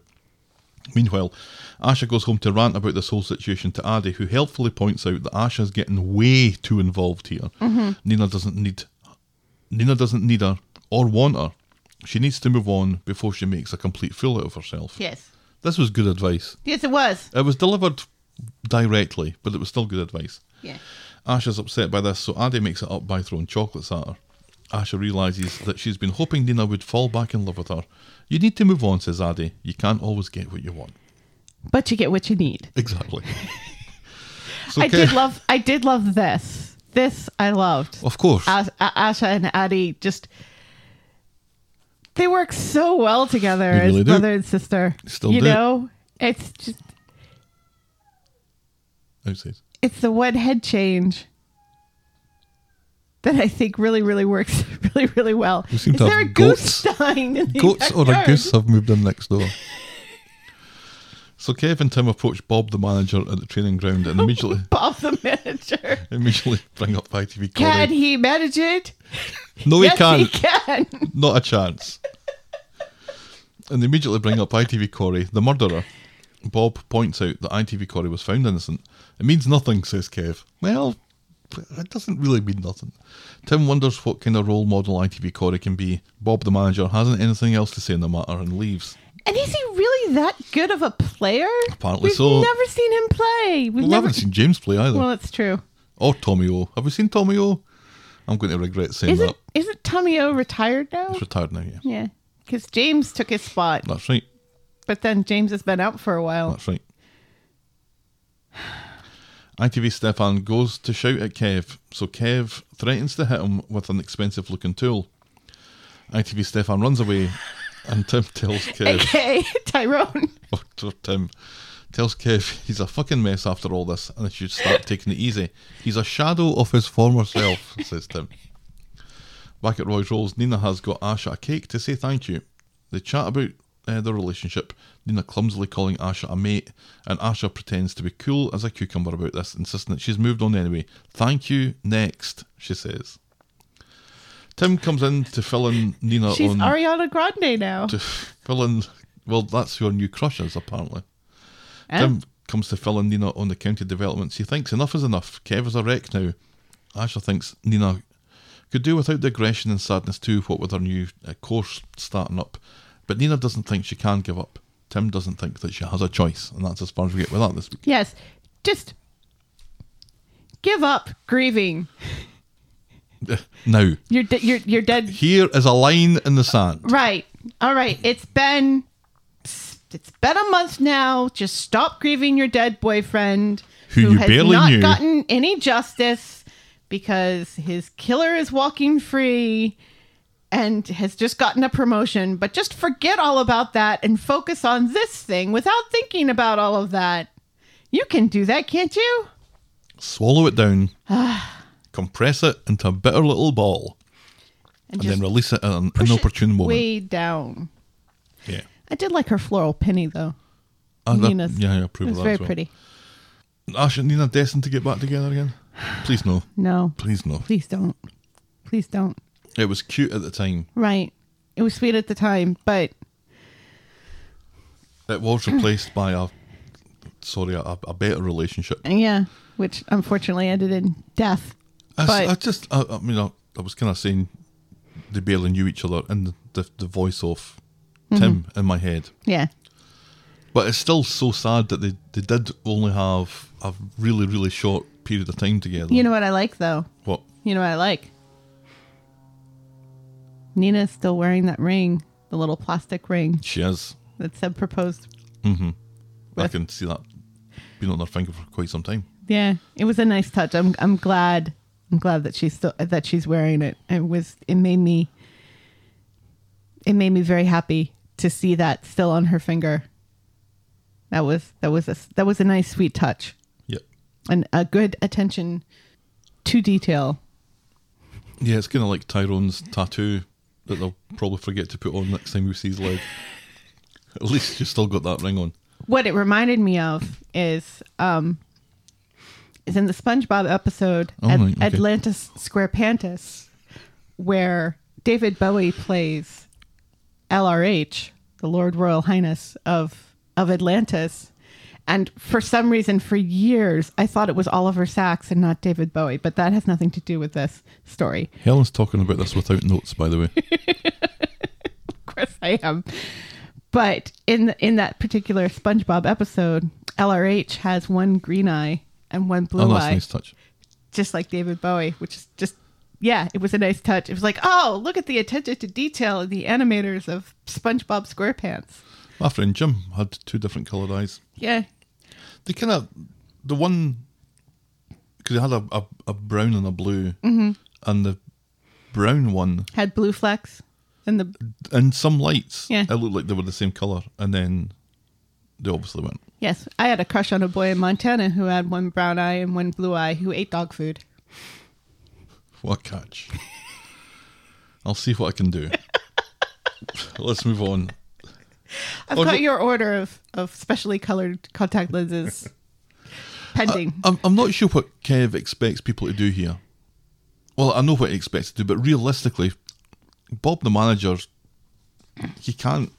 Meanwhile, Asha goes home to rant about this whole situation to Aadi, who helpfully points out that Asha's getting way too involved here. Mm-hmm. Nina doesn't need Nina doesn't need her or want her. She needs to move on before she makes a complete fool out of herself. Yes. This was good advice. Yes, it was. It was delivered directly, but it was still good advice. Yeah. Asha's upset by this, so Aadi makes it up by throwing chocolates at her. Asha realises that she's been hoping Nina would fall back in love with her. You need to move on, says Aadi. You can't always get what you want. But you get what you need. Exactly. [LAUGHS] So I Kev- did love. I did love this. This I loved. Of course. As, Asha and Aadi just they work so well together They as really do. brother and sister. Still you do. know, it's just it's the one head change that I think really, really works [LAUGHS] really, really well. We seem Is to there have a goose goats. [LAUGHS] dying in the Goats or a backyard? goose have moved in next door. [LAUGHS] So Kev and Tim approach Bob, the manager, at the training ground and immediately [LAUGHS] Bob the manager. [LAUGHS] immediately bring up ITV Can Corey. he manage it? No, yes, he can't. he can. [LAUGHS] Not a chance. and they immediately bring up ITV Corey, the murderer. Bob points out that ITV Corey was found innocent. It means nothing, says Kev. Well, it doesn't really mean nothing. Tim wonders what kind of role model ITV Corey can be. Bob, the manager, hasn't anything else to say in the matter and leaves. And is he really that good of a player? Apparently We've so. never seen him play. We've Well, I never haven't seen James play either. Well, that's true. or Tommy O. Have we seen Tommy O? I'm going to regret saying Isn't that. isn't Tommy O retired now? He's retired now, yeah. Yeah, because James took his spot, That's right. but then James has been out for a while. That's right. ITV Stefan goes to shout at Kev, so Kev threatens to hit him with an expensive looking tool. ITV Stefan runs away, and Tim tells [LAUGHS] Kev, Okay, Tyrone. [LAUGHS] or Tim tells Kev he's a fucking mess after all this, and he should start taking it easy. He's a shadow of his former self, [LAUGHS] says Tim. Back at Roy's Rolls, Nina has got Asha a cake to say thank you. They chat about uh, their relationship, Nina clumsily calling Asha a mate, and Asha pretends to be cool as a cucumber about this, insisting that she's moved on anyway. Thank you, next, she says. Tim comes in to fill in Nina She's on Ariana Grande now. to fill in. Well, that's your new crush is apparently. Eh? Tim comes to fill in Nina on the county developments. He thinks enough is enough. Kev is a wreck now. Asha thinks Nina could do without the aggression and sadness too, what with her new uh, course starting up. But Nina doesn't think she can give up. Tim doesn't think that she has a choice, and that's as far as we get with that this week. Yes, just give up grieving. [LAUGHS] Now, You're de- you're you're dead. here is a line in the sand. Right. All right. It's been it's been a month now. Just stop grieving your dead boyfriend Who you has barely not knew. gotten any justice because his killer is walking free and has just gotten a promotion. But just forget all about that and focus on this thing without thinking about all of that. You can do that, can't you? Swallow it down, [SIGHS] compress it into a bitter little ball, and then release it at an inopportune moment. way down. Yeah. I did like her floral penny though. Uh, that- Nina's. yeah, I approve It of was that very well. pretty. Ash and Nina destined to get back together again? Please no. No, Please no. please don't. Please don't. It was cute at the time. Right. It was sweet at the time, but It was replaced by a sorry, a, a better relationship. yeah, which unfortunately ended in death. I, But- I just, I, I mean, I, I was kind of saying they barely knew each other and the, the, the voice of Tim Mm-hmm. in my head. Yeah. But it's still so sad that they, they did only have a really, really short period of time together. You know what I like though? what? You know what I like? Nina's still wearing that ring, the little plastic ring She is. that said proposed. I With- can see that been on her finger for quite some time. Yeah, it was a nice touch. I'm I'm glad. I'm glad that she's still that she's wearing it. It was it made me it made me very happy to see that still on her finger. That was that was a that was a nice sweet touch Yep. and a good attention to detail. Yeah, it's kind of like Tyrone's tattoo that they'll probably forget to put on next time we see his leg. At least you still got that ring on. What it reminded me of is um is in the SpongeBob episode Oh, okay. Atlantis Squarepantis where David Bowie plays LRH, the Lord Royal Highness of of Atlantis. And for some reason, for years, I thought it was Oliver Sacks and not David Bowie, but that has nothing to do with this story. Helen's talking about this without notes, by the way. [LAUGHS] Of course, I am. But in in that particular SpongeBob episode, LRH has one green eye and one blue oh, that's a eye, nice touch. just like David Bowie, which is just yeah, it was a nice touch. It was like, oh, look at the attention to detail of the animators of SpongeBob SquarePants. My friend Jim had two different coloured eyes. Yeah, They kind of, the one, because he had a, a, a brown and a blue, Mm-hmm. and the brown one, had blue flecks, and the in some lights, Yeah. it looked like they were the same colour, and then they obviously weren't. yes, I had a crush on a boy in Montana who had one brown eye and one blue eye who ate dog food. What catch. I'll see what I can do. [LAUGHS] Let's move on. I've got your order of, of specially colored contact lenses [LAUGHS] pending. I'm, I'm not sure what Kev expects people to do here. Well, I know what he expects to do, but realistically, Bob the manager, he can't.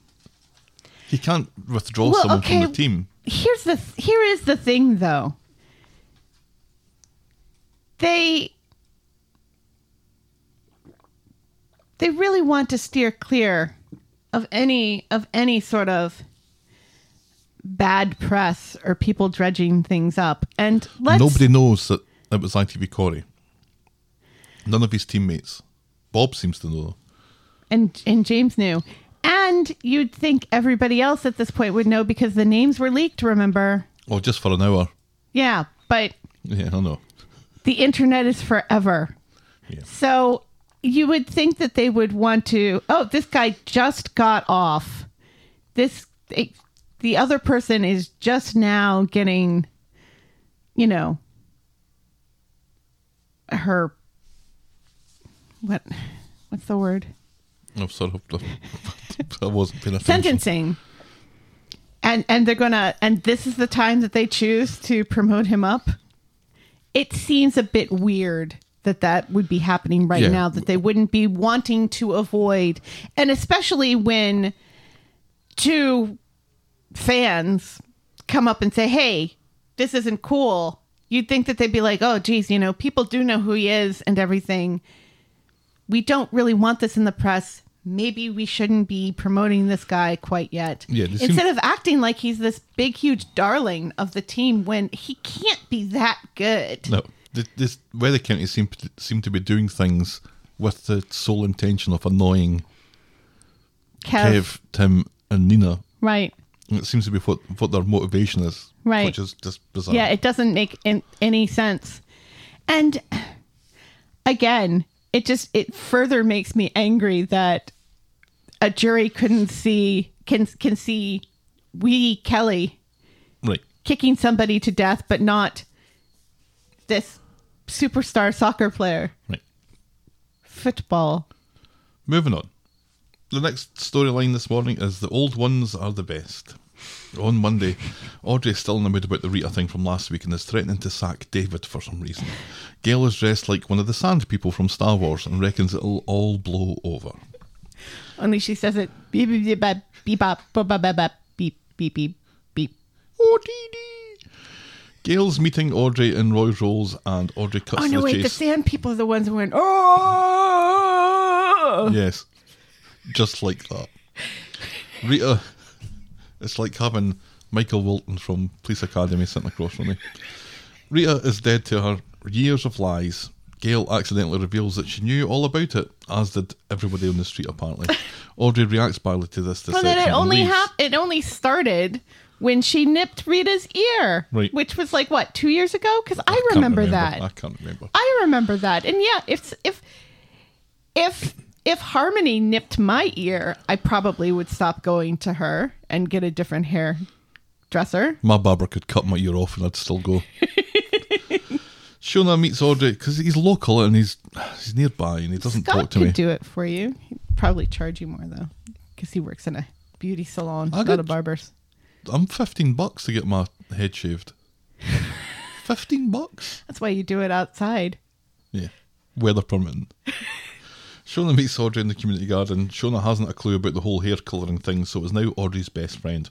He can't withdraw Well, someone okay. from the team. here's the here is the thing though they they really want to steer clear of any of any sort of bad press or people dredging things up and let's Nobody knows that it was ITV Corey. None of his teammates. Bob seems to know. and and James knew and you'd think everybody else at this point would know because the names were leaked remember Oh, just for an hour. yeah but Yeah, I know. the internet is forever. Yeah. So you would think that they would want to, oh, this guy just got off. This, the other person is just now getting, you know, her, what, what's the word? I'm sorry. I wasn't paying attention. sentencing and and they're gonna and this is the time that they choose to promote him up it seems a bit weird that that would be happening right Yeah. now that they wouldn't be wanting to avoid and especially when two fans come up and say hey this isn't cool you'd think that they'd be like oh geez you know people do know who he is and everything we don't really want this in the press. Maybe we shouldn't be promoting this guy quite yet. Yeah, Instead of acting like he's this big, huge darling of the team when he can't be that good. No, th- this Weather County seem to, seem to be doing things with the sole intention of annoying Kev. Kev, Tim, and Nina. Right. It seems to be what what their motivation is, Right. Which is just bizarre. Yeah, it doesn't make in, any sense. And again, it just it further makes me angry that a jury couldn't see can can see wee Kelly right. kicking somebody to death, but not this superstar soccer player. Right. Football. Moving on. The next storyline this morning is the old ones are the best. On Monday, Audrey's still in the mood about the Rita thing from last week and is threatening to sack David for some reason. Gail is dressed like one of the sand people from Star Wars and reckons it'll all blow over. Only she says it beep beep beep beep bop, bop, bop, beep beep beep beep. Oh, dee dee. Gail's meeting Audrey in Roy Rolls and Audrey cuts Oh no! the Wait, the chase. sand people are the ones who went. Oh. Yes. Just like that. Rita, it's like having Michael Winslow from Police Academy sitting across from me. Rita is dead to her years of lies. Gail accidentally reveals that she knew all about it, as did everybody on the street apparently. [LAUGHS] Audrey reacts badly to this Well, then it only hap- It only started when she nipped Rita's ear, Right. which was like what two years ago? Because I, Can't remember, that. I can't remember. I remember that. And yeah, if if if if Harmony nipped my ear, I probably would stop going to her and get a different hair dresser. My barber could cut my ear off and I'd still go. [LAUGHS] Shona meets Audrey because he's local and he's he's nearby and he doesn't Scott talk to could me. do it for you. He'd probably charge you more though, because he works in a beauty salon, I not did- a barber's. I'm fifteen bucks to get my head shaved. [LAUGHS] fifteen bucks? That's why you do it outside. Yeah. Weather permitting. [LAUGHS] Shona meets Audrey in the community garden. Shona hasn't a clue about the whole hair colouring thing, so is now Audrey's best friend.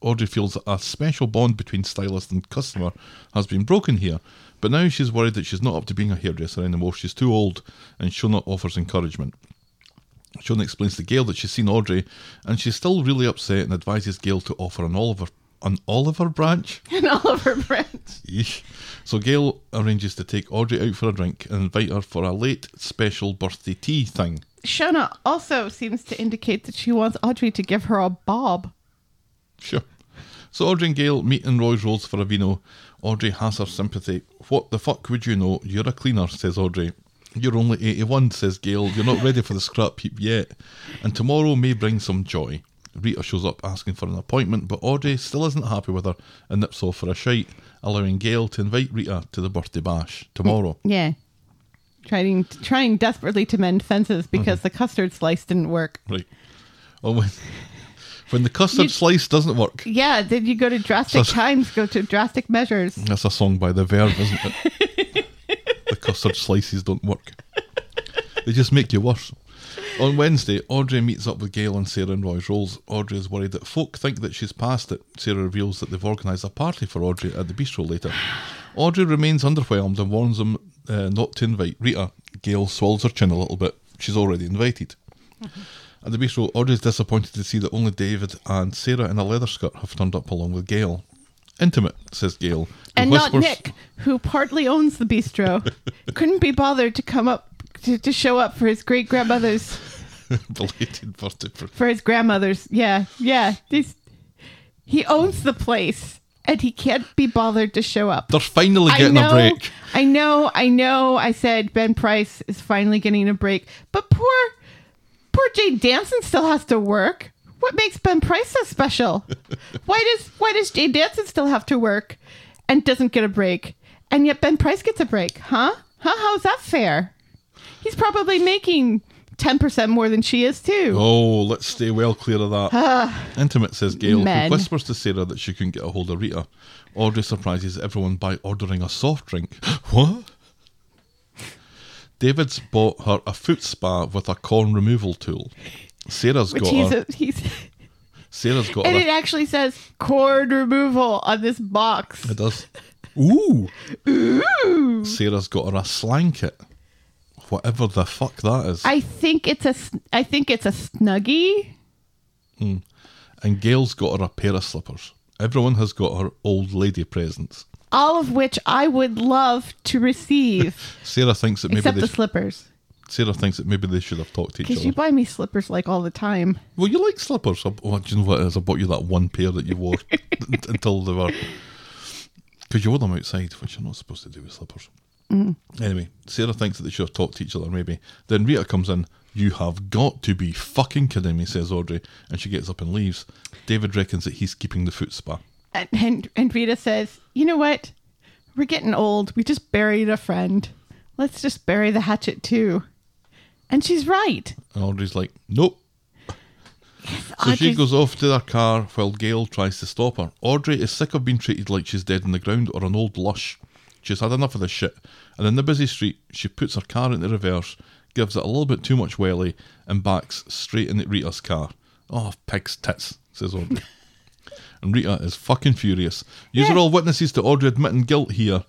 Audrey feels that a special bond between stylist and customer has been broken here, but now she's worried that she's not up to being a hairdresser anymore. She's too old, and Shona offers encouragement. Shona explains to Gail that she's seen Audrey, and she's still really upset and advises Gail to offer an Oliver an Oliver branch. [LAUGHS] And Oliver branch. Yeesh. So Gail arranges to take Audrey out for a drink and invite her for a late special birthday tea thing. Shona also seems to indicate that she wants Audrey to give her a bob. Sure. So Audrey and Gail meet in Roy's Rolls for a vino. Audrey has her sympathy. What the fuck would you know? You're a cleaner, says Audrey. You're only 81, says Gail. You're not ready for the scrap heap yet. And tomorrow may bring some joy. Rita shows up asking for an appointment, but Audrey still isn't happy with her and nips off for a shite, allowing Gail to invite Rita to the birthday bash tomorrow. Mm, yeah. Trying trying desperately to mend fences because mm-hmm. the custard slice didn't work. Right. Well, when, [LAUGHS] When the custard You- slice doesn't work. Yeah, then you go to drastic So- times, go to drastic measures. That's a song by The Verve, isn't it? [LAUGHS] the custard slices don't work. They just make you worse. On Wednesday, Audrey meets up with Gail and Sarah in Roy's Rolls. Audrey is worried that folk think that she's past it. Sarah reveals that they've organised a party for Audrey at the bistro later. Audrey remains underwhelmed and warns them uh, not to invite Rita. Gail swallows her chin a little bit. She's already invited. At the bistro, Audrey is disappointed to see that only David and Sarah in a leather skirt have turned up along with Gail. Intimate, says Gail. And not Nick, who partly owns the bistro. [LAUGHS] Couldn't be bothered to come up to, to show up for his great grandmother's belated birthday. For, for his grandmother's. Yeah, yeah. This he owns the place, and he can't be bothered to show up. they're finally getting know, a break. I know, I know. I said Ben Price is finally getting a break, but poor, poor Jane Danson still has to work. What makes Ben Price so special? [LAUGHS] why does why does Jane Danson still have to work and doesn't get a break, and yet Ben Price gets a break? Huh? Huh? How's that fair? He's probably making ten percent more than she is too. Oh, let's stay well clear of that. [SIGHS] Intimate, says Gail, Men. who whispers to Sarah that she couldn't get a hold of Rita. Audrey surprises everyone by ordering a soft drink. [GASPS] what? David's bought her a foot spa with a corn removal tool. Sarah's Which got he's her. a, he's Sarah's got and her. it actually says corn removal on this box. It does. [LAUGHS] Ooh. Ooh. Sarah's got her a slanket. Whatever the fuck that is. I think it's a I think it's a snuggie. Hmm. and Gail's got her a pair of slippers. Everyone has got her old lady presents. all of which I would love to receive, [LAUGHS] Sarah thinks that maybe except the sh- slippers. Sarah thinks that maybe they should have talked to each other. Because you buy me slippers like all the time. well, you like slippers. I- Oh, do you know what it is? I bought you that one pair that you wore [LAUGHS] until they were. Because you wore them outside, which you're not supposed to do with slippers. Mm. Anyway, Sarah thinks that they should have talked to each other, maybe. Then Rita comes in. You have got to be fucking kidding me, says Audrey, and she gets up and leaves. David reckons that he's keeping the foot spa. And, and and Rita says, "You know what? We're getting old. We just buried a friend. Let's just bury the hatchet too." And she's right. And Audrey's like, nope. So she goes off to their car while Gail tries to stop her. Audrey is sick of being treated like she's dead in the ground or an old lush. She's had enough of this shit. And in the busy street, she puts her car into reverse, gives it a little bit too much welly, and backs straight into Rita's car. Oh, pig's tits, says Audrey. [LAUGHS] and Rita is fucking furious. These are all witnesses to Audrey admitting guilt here.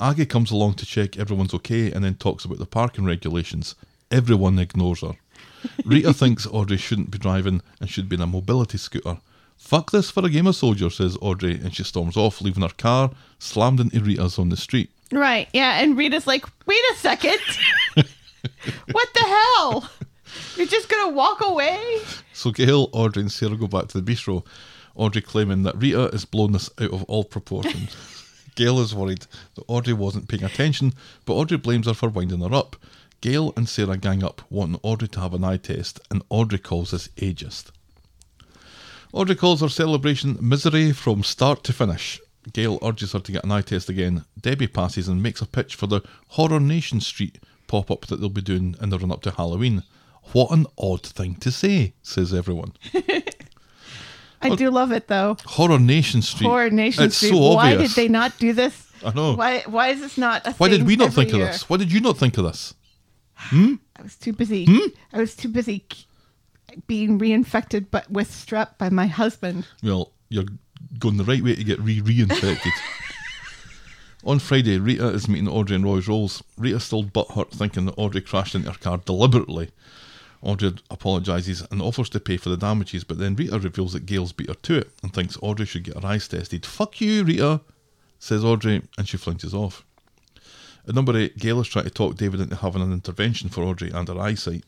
Aggie comes along to check everyone's okay and then talks about the parking regulations. Everyone ignores her. Rita [LAUGHS] thinks Audrey shouldn't be driving and should be in a mobility scooter. Fuck this for a game of soldier, says Audrey, and she storms off, leaving her car slammed into Rita's on the street. Right. Yeah. And Rita's like, "Wait a second. [LAUGHS] what the hell? You're just gonna walk away?" So Gail, Audrey, and Sarah go back to the bistro. Audrey claiming that Rita has blown this out of all proportion. [LAUGHS] Gail is worried that Audrey wasn't paying attention, but Audrey blames her for winding her up. Gail and Sarah gang up, wanting Audrey to have an eye test, and Audrey calls this ageist. Audrey calls her celebration misery from start to finish. Gail urges her to get an eye test again. Debbie passes and makes a pitch for the Horror Nation Street pop up that they'll be doing in the run up to Halloween. What an odd thing to say, says everyone. [LAUGHS] I do love it though. Horror Nation Street. Horror Nation it's Street. so Why obvious. did they not do this? I know. Why? Why is this not? A Why did we not think of this? Why did you not think of this? [SIGHS] I was too busy. Hmm? I was too busy being reinfected, but with strep by my husband. Well, you're going the right way to get re reinfected. [LAUGHS] On Friday, Rita is meeting Audrey in Roy's Rolls. Rita's still butthurt, thinking that Audrey crashed into her car deliberately. Audrey apologises and offers to pay for the damages, but then Rita reveals that Gail's beat her to it and thinks Audrey should get her eyes tested. Fuck you, Rita, says Audrey, and she flinches off. At number eight, Gail is trying to talk David into having an intervention for Audrey and her eyesight.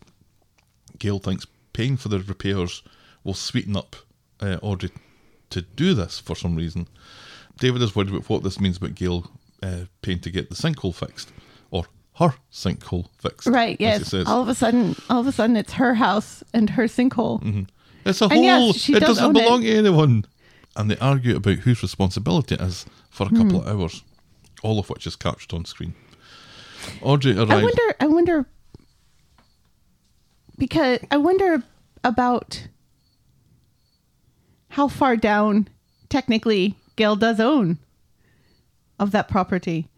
Gail thinks paying for the repairs will sweeten up uh, Audrey to do this for some reason. David is worried about what this means about Gail uh, paying to get the sinkhole fixed, or her sinkhole fixed. Right. Yes. All of a sudden, all of a sudden, it's her house and her sinkhole. It's a And hole. yes, it does doesn't own it. belong to anyone. And they argue about whose responsibility it is for a couple Hmm. of hours, all of which is captured on screen. Audrey arrives. I wonder. I wonder because I wonder about how far down technically Gail does own of that property.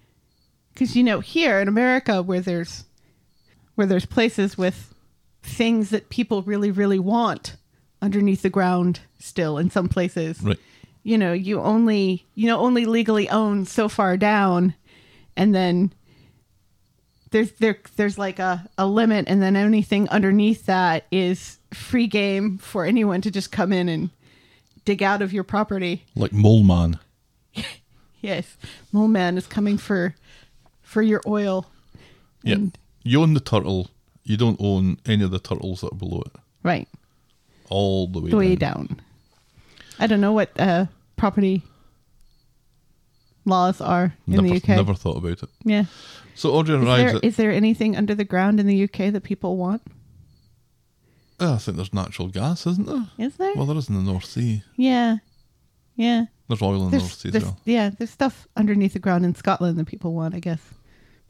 Because you know, here in America, where there's where there's places with things that people really, really want underneath the ground, still in some places, Right. you know, you only you know only legally own so far down, and then there's there there's like a, a limit, and then anything underneath that is free game for anyone to just come in and dig out of your property. Like Mole Man. [LAUGHS] Yes, Mole Man is coming for for your oil. Yeah. And- You own the turtle. You don't own any of the turtles that are below it. Right, All the way the way down. down. I don't know what uh, property laws are in Never, the UK. never thought about it. Yeah. So Audrey Is arrives there, at. is there anything under the ground in the UK that people want? Oh, I think there's natural gas, isn't there? Is there? Well, there is in the North Sea. yeah. Yeah. There's oil in the North Sea as well. yeah, there's stuff underneath the ground in Scotland that people want, I guess.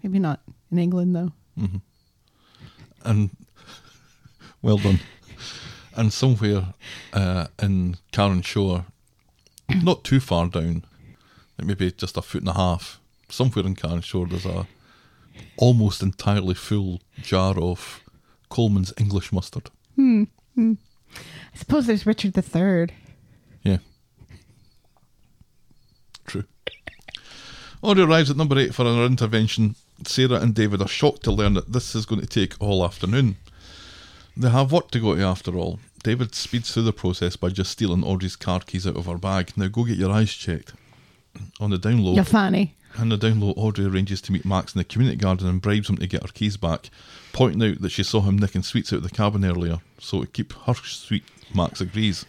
Maybe not in England, though. And well done. And somewhere uh, in Karen Shore, not too far down, like maybe just a foot and a half, somewhere in Karen Shore, there's a almost entirely full jar of Colman's English mustard. Hmm, hmm. I suppose there's Richard III. Yeah. True. Audrey arrives at number eight for an intervention. Sarah and David are shocked to learn that this is going to take all afternoon. They have work to go to after all. David speeds through the process by just stealing Audrey's car keys out of her bag. Now go get your eyes checked. On the down low, You're funny. On the down low, Audrey arranges to meet Max in the community garden and bribes him to get her keys back, pointing out that she saw him nicking sweets out of the cabin earlier. So to keep her sweet, Max agrees.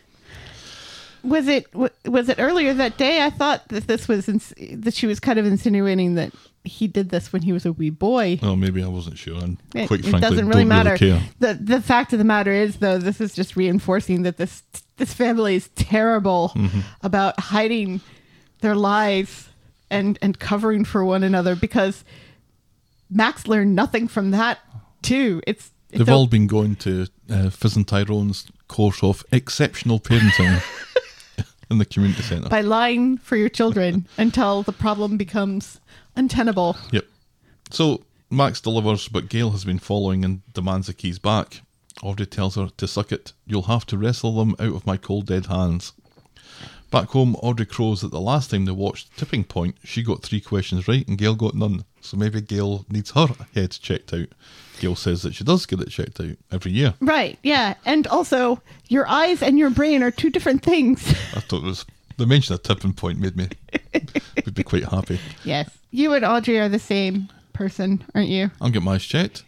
Was it was it earlier that day? I thought that this was ins- that she was kind of insinuating that he did this when he was a wee boy. Oh, maybe I wasn't sure. And It, quite it frankly, doesn't really don't matter. care. The the fact of the matter is, though, this is just reinforcing that this this family is terrible Mm-hmm. about hiding their lies and and covering for one another because Max learned nothing from that too. It's, it's They've a- all been going to uh, Fizz and Tyrone's course of exceptional parenting [LAUGHS] in the community centre. by lying for your children [LAUGHS] until the problem becomes untenable. Yep. So Max delivers, but Gail has been following and demands the keys back. Audrey tells her to suck it. You'll have to wrestle them out of my cold dead hands. Back home, Audrey crows that the last time they watched Tipping Point, she got three questions right and Gail got none. So maybe Gail needs her head checked out. Gail says that she does get it checked out every year. Right, yeah. And also, your eyes and your brain are two different things. [LAUGHS] I thought it was the mention of tipping point made me would be quite happy. yes. You and Audrey are the same person, aren't you? I'll get mine checked.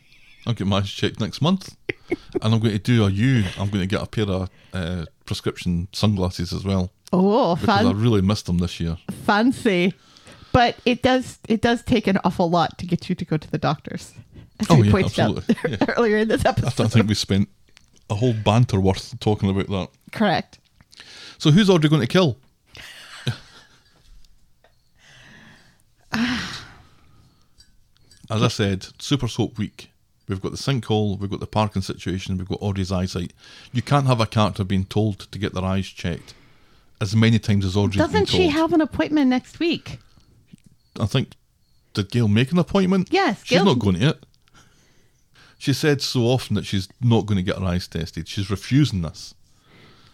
I'll get mine checked next month, and I'm going to do a U. I'm going to get a pair of uh, prescription sunglasses as well Oh, because I really missed them this year. fancy. But it does it does take an awful lot to get you to go to the doctors. As Oh, we yeah, pointed out absolutely. [LAUGHS] Yeah. earlier in this episode. I think we spent a whole banter worth talking about that. Correct. So who's Audrey going to kill? As I said, Super Soap Week. We've got the sinkhole, we've got the parking situation, we've got Audrey's eyesight. You can't have a character being told to get their eyes checked as many times as Audrey's Doesn't she have an appointment next week? I think did Gail make an appointment? Yes, she's Gail- not going to it. She said so often that she's not going to get her eyes tested. She's refusing this.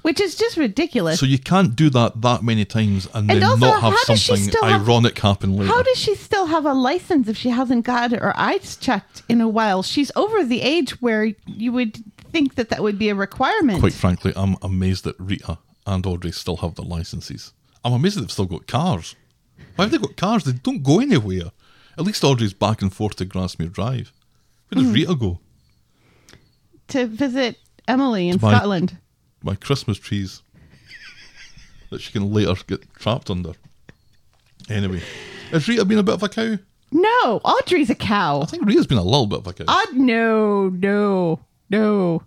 Which is just ridiculous. So you can't do that that many times and, And then also, not have how does she something still have- ironic happen later. How does she still have a license if she hasn't got her eyes checked in a while? She's over the age where you would think that that would be a requirement. Quite frankly, I'm amazed that Rita and Audrey still have their licenses. I'm amazed that they've still got cars. Why have they got cars? They don't go anywhere. At least Audrey's back and forth to Grasmere Drive. Where does mm-hmm. Rita go? to visit Emily in buy- Scotland. My Christmas trees [LAUGHS] that she can later get trapped under. Anyway, has Rita been a bit of a cow? No, Audrey's a cow. I think Rita's been a little bit of a cow. Aud- no, no, no.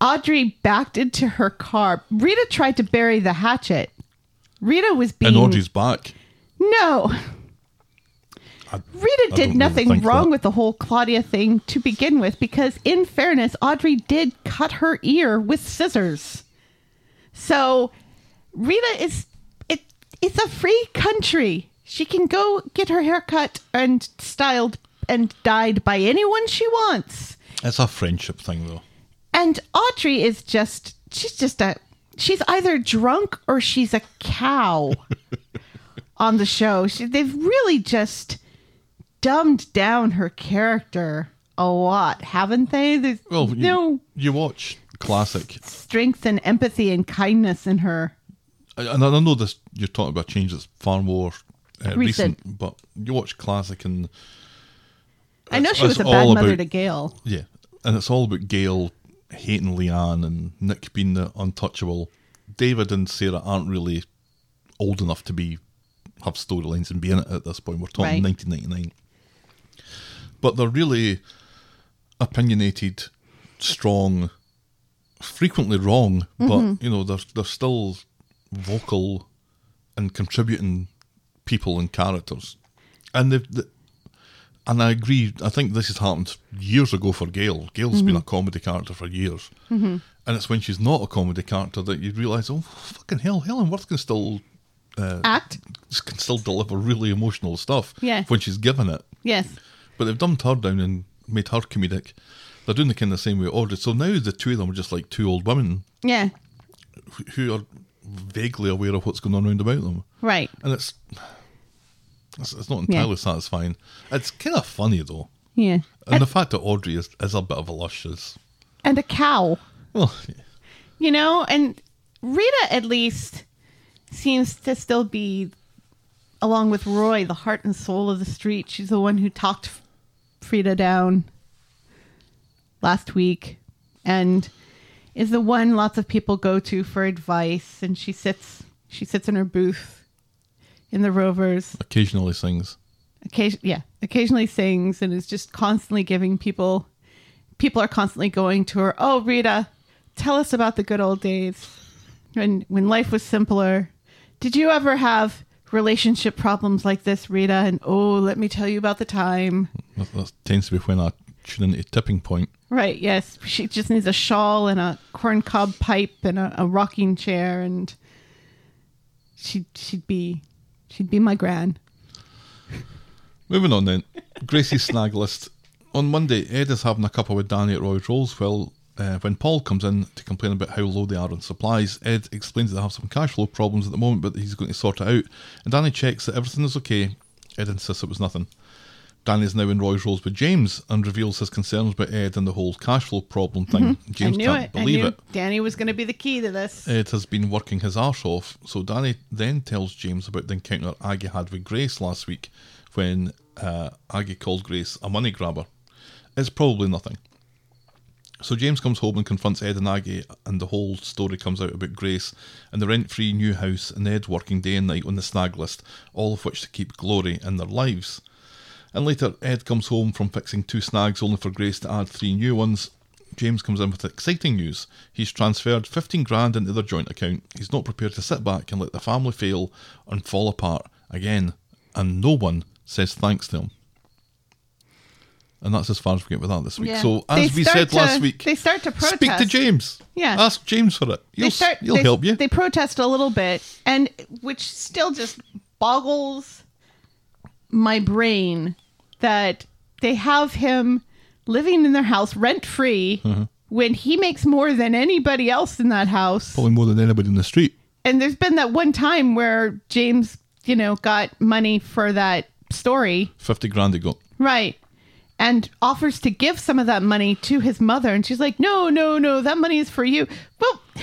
Audrey backed into her car. Rita tried to bury the hatchet. Rita was being and Audrey's back. no. I- Rita I did don't really nothing wrong that. with the whole Claudia thing to begin with because, in fairness, Audrey did cut her ear with scissors. So Rita is it it's a free country. She can go get her hair cut and styled and dyed by anyone she wants. It's a friendship thing, though. And Audrey is just she's just a she's either drunk or she's a cow [LAUGHS] on the show. She, they've really just dumbed down her character a lot, haven't they? There's Well, you, no you watch classic, strength and empathy and kindness in her. and I know this. You're talking about change that's far more uh, recent. Recent. but you watch classic, and I know she was a bad mother about- to Gail. yeah, and it's all about Gail hating Leanne and Nick being the untouchable. David and Sarah aren't really old enough to be have storylines and be in it at this point. We're talking Right. 1999, but they're really opinionated, strong, frequently wrong, but mm-hmm. you know they're they're still vocal and contributing people and characters, and they've. The, and I agree. I think this has happened years ago for Gail. Gail's been a mm-hmm. comedy character for years, mm-hmm. and it's when she's not a comedy character that you realise, oh fucking hell, Helen Worth can still uh, Act? can still deliver really emotional stuff. Yeah. when she's given it. Yes. But they've dumbed her down and made her comedic. They're doing the kind of same way Audrey. So now the two of them are just like two old women Yeah. who- who are vaguely aware of what's going on around about them, Right. and it's it's, it's not entirely satisfying. It's kind of funny though, Yeah. and the fact that Audrey is, is a bit of a lush is And a cow. well, You know, and Rita at least seems to still be, along with Roy, the heart and soul of the street. She's the one who talked Frida down last week and is the one lots of people go to for advice. And she sits, she sits in her booth in the Rovers. occasionally sings. occasion yeah occasionally sings and is just constantly giving people people are constantly going to her oh rita tell us about the good old days when when life was simpler did you ever have relationship problems like this rita and oh let me tell you about the time That, that tends to be when I tune into tipping point. right yes she just needs a shawl and a corncob pipe and a, a rocking chair and she'd she'd be she'd be my gran Moving on then. Gracie's snag list. On Monday, Ed is having a cuppa with Danny at Roy's Rolls. Well, uh, when Paul comes in to complain about how low they are on supplies, Ed explains that they have some cash flow problems at the moment, but he's going to sort it out. And Danny checks that everything is okay. Ed insists it was nothing. Danny is now in Roy's Rolls with James and reveals his concerns about Ed and the whole cash flow problem thing. James I knew can't it. believe I knew it. Danny was going to be the key to this. Ed has been working his arse off, so Danny then tells James about the encounter Aggie had with Grace last week when uh, Aggie called Grace a money grabber. It's probably nothing. So James comes home and confronts Ed and Aggie, and the whole story comes out about Grace and the rent free new house and Ed working day and night on the snag list, all of which to keep glory in their lives. And later, Ed comes home from fixing two snags only for Grace to add three new ones. James comes in with exciting news. He's transferred 15 grand into their joint account. He's not prepared to sit back and let the family fail and fall apart again. And no one says thanks to him. And that's as far as we get with that this week. Yeah. So, They as we start said last week, they start to Speak to. James. Yeah. Ask James for it. He'll, start. he'll they, help you. They protest a little bit, and which still just boggles my brain that they have him living in their house rent free Mm-hmm. when he makes more than anybody else in that house. Probably more than anybody in the street. And there's been that one time where James, you know, got money for that story. 50 grand he got. Right. And offers to give some of that money to his mother. And she's like, no, no, no, that money is for you. Well, [LAUGHS]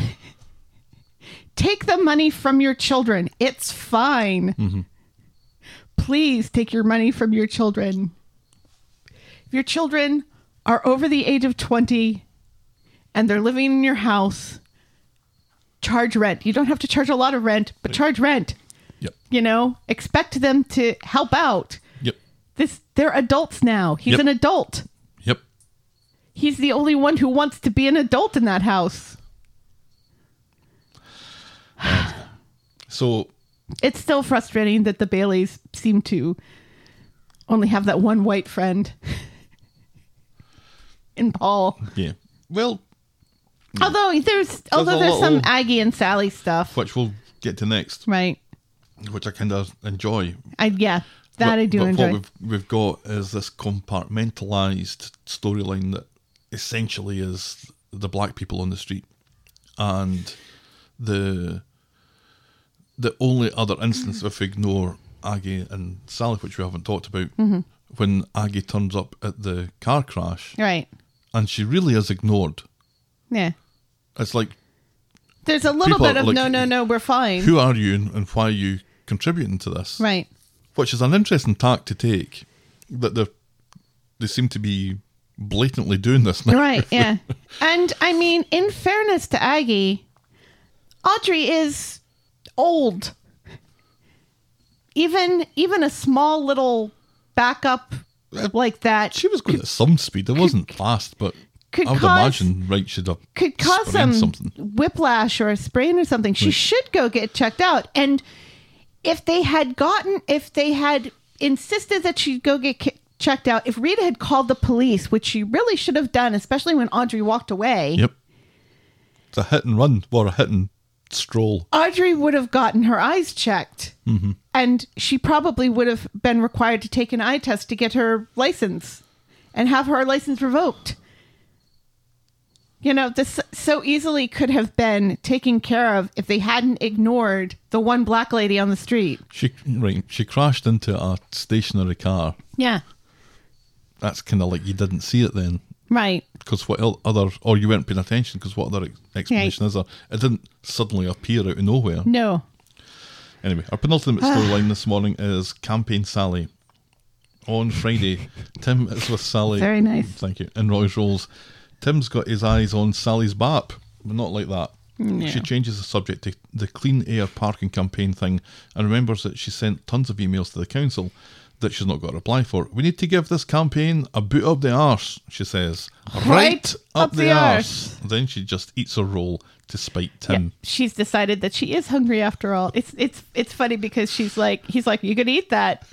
take the money from your children. It's fine. Please take your money from your children. If your children are over the age of 20 and they're living in your house, charge rent. You don't have to charge a lot of rent, but charge rent. Yep. You know, expect them to help out. Yep. This they're adults now. He's Yep. an adult. Yep. He's the only one who wants to be an adult in that house. [SIGHS] So, It's still frustrating that the Baileys seem to only have that one white friend [LAUGHS] in Paul. yeah. Well, Although there's although a there's some Aggie and Sally stuff. which we'll get to next, Right. which I kind of enjoy. I yeah. That But- I do but enjoy. What we've, we've got is this compartmentalized storyline that essentially is the black people on the street, and the the only other instance, if we ignore Aggie and Sally, which we haven't talked about, Mm-hmm. when Aggie turns up at the car crash, Right. and she really is ignored. Yeah. It's like, There's a little bit of like, no, no, no, we're fine. who are you and, and why are you contributing to this? right. which is an interesting tack to take. That they they seem to be blatantly doing this now. Right. Yeah. [LAUGHS] and I mean, in fairness to Aggie, Audrey is old. Even even a small little backup uh, like that She was going at some speed. It wasn't fast, but could I would cause- imagine right should have could cause some something. whiplash or a sprain or something. She should go get checked out. And if they had gotten, if they had insisted that she go get ki- checked out, if Rita had called the police, which she really should have done, especially when Audrey walked away, Yep. It's a hit and run or a hit and stroll. Audrey would have gotten her eyes checked. And she probably would have been required to take an eye test to get her license and have her license revoked. You know, this so easily could have been taken care of if they hadn't ignored the one black lady on the street. She right. She crashed into a stationary car. Yeah. That's kind of like you didn't see it then. Right. Because what el- other, or you weren't paying attention because what other ex- explanation is there? It didn't suddenly appear out of nowhere. No. Anyway, our penultimate ah. storyline this morning is Campaign Sally. On Friday, Tim is with Sally. Very nice. Thank you. In Roy's Rolls. Tim's got his eyes on Sally's BAP, but not like that. She changes the subject to the clean air parking campaign thing and remembers that she sent tons of emails to the council that she's not got a reply for. We need to give this campaign a boot up the arse, she says. Right, up, the, arse. Then she just eats a roll to spite Tim. she's decided that she is hungry after all. It's it's it's funny because she's like he's like you could eat that,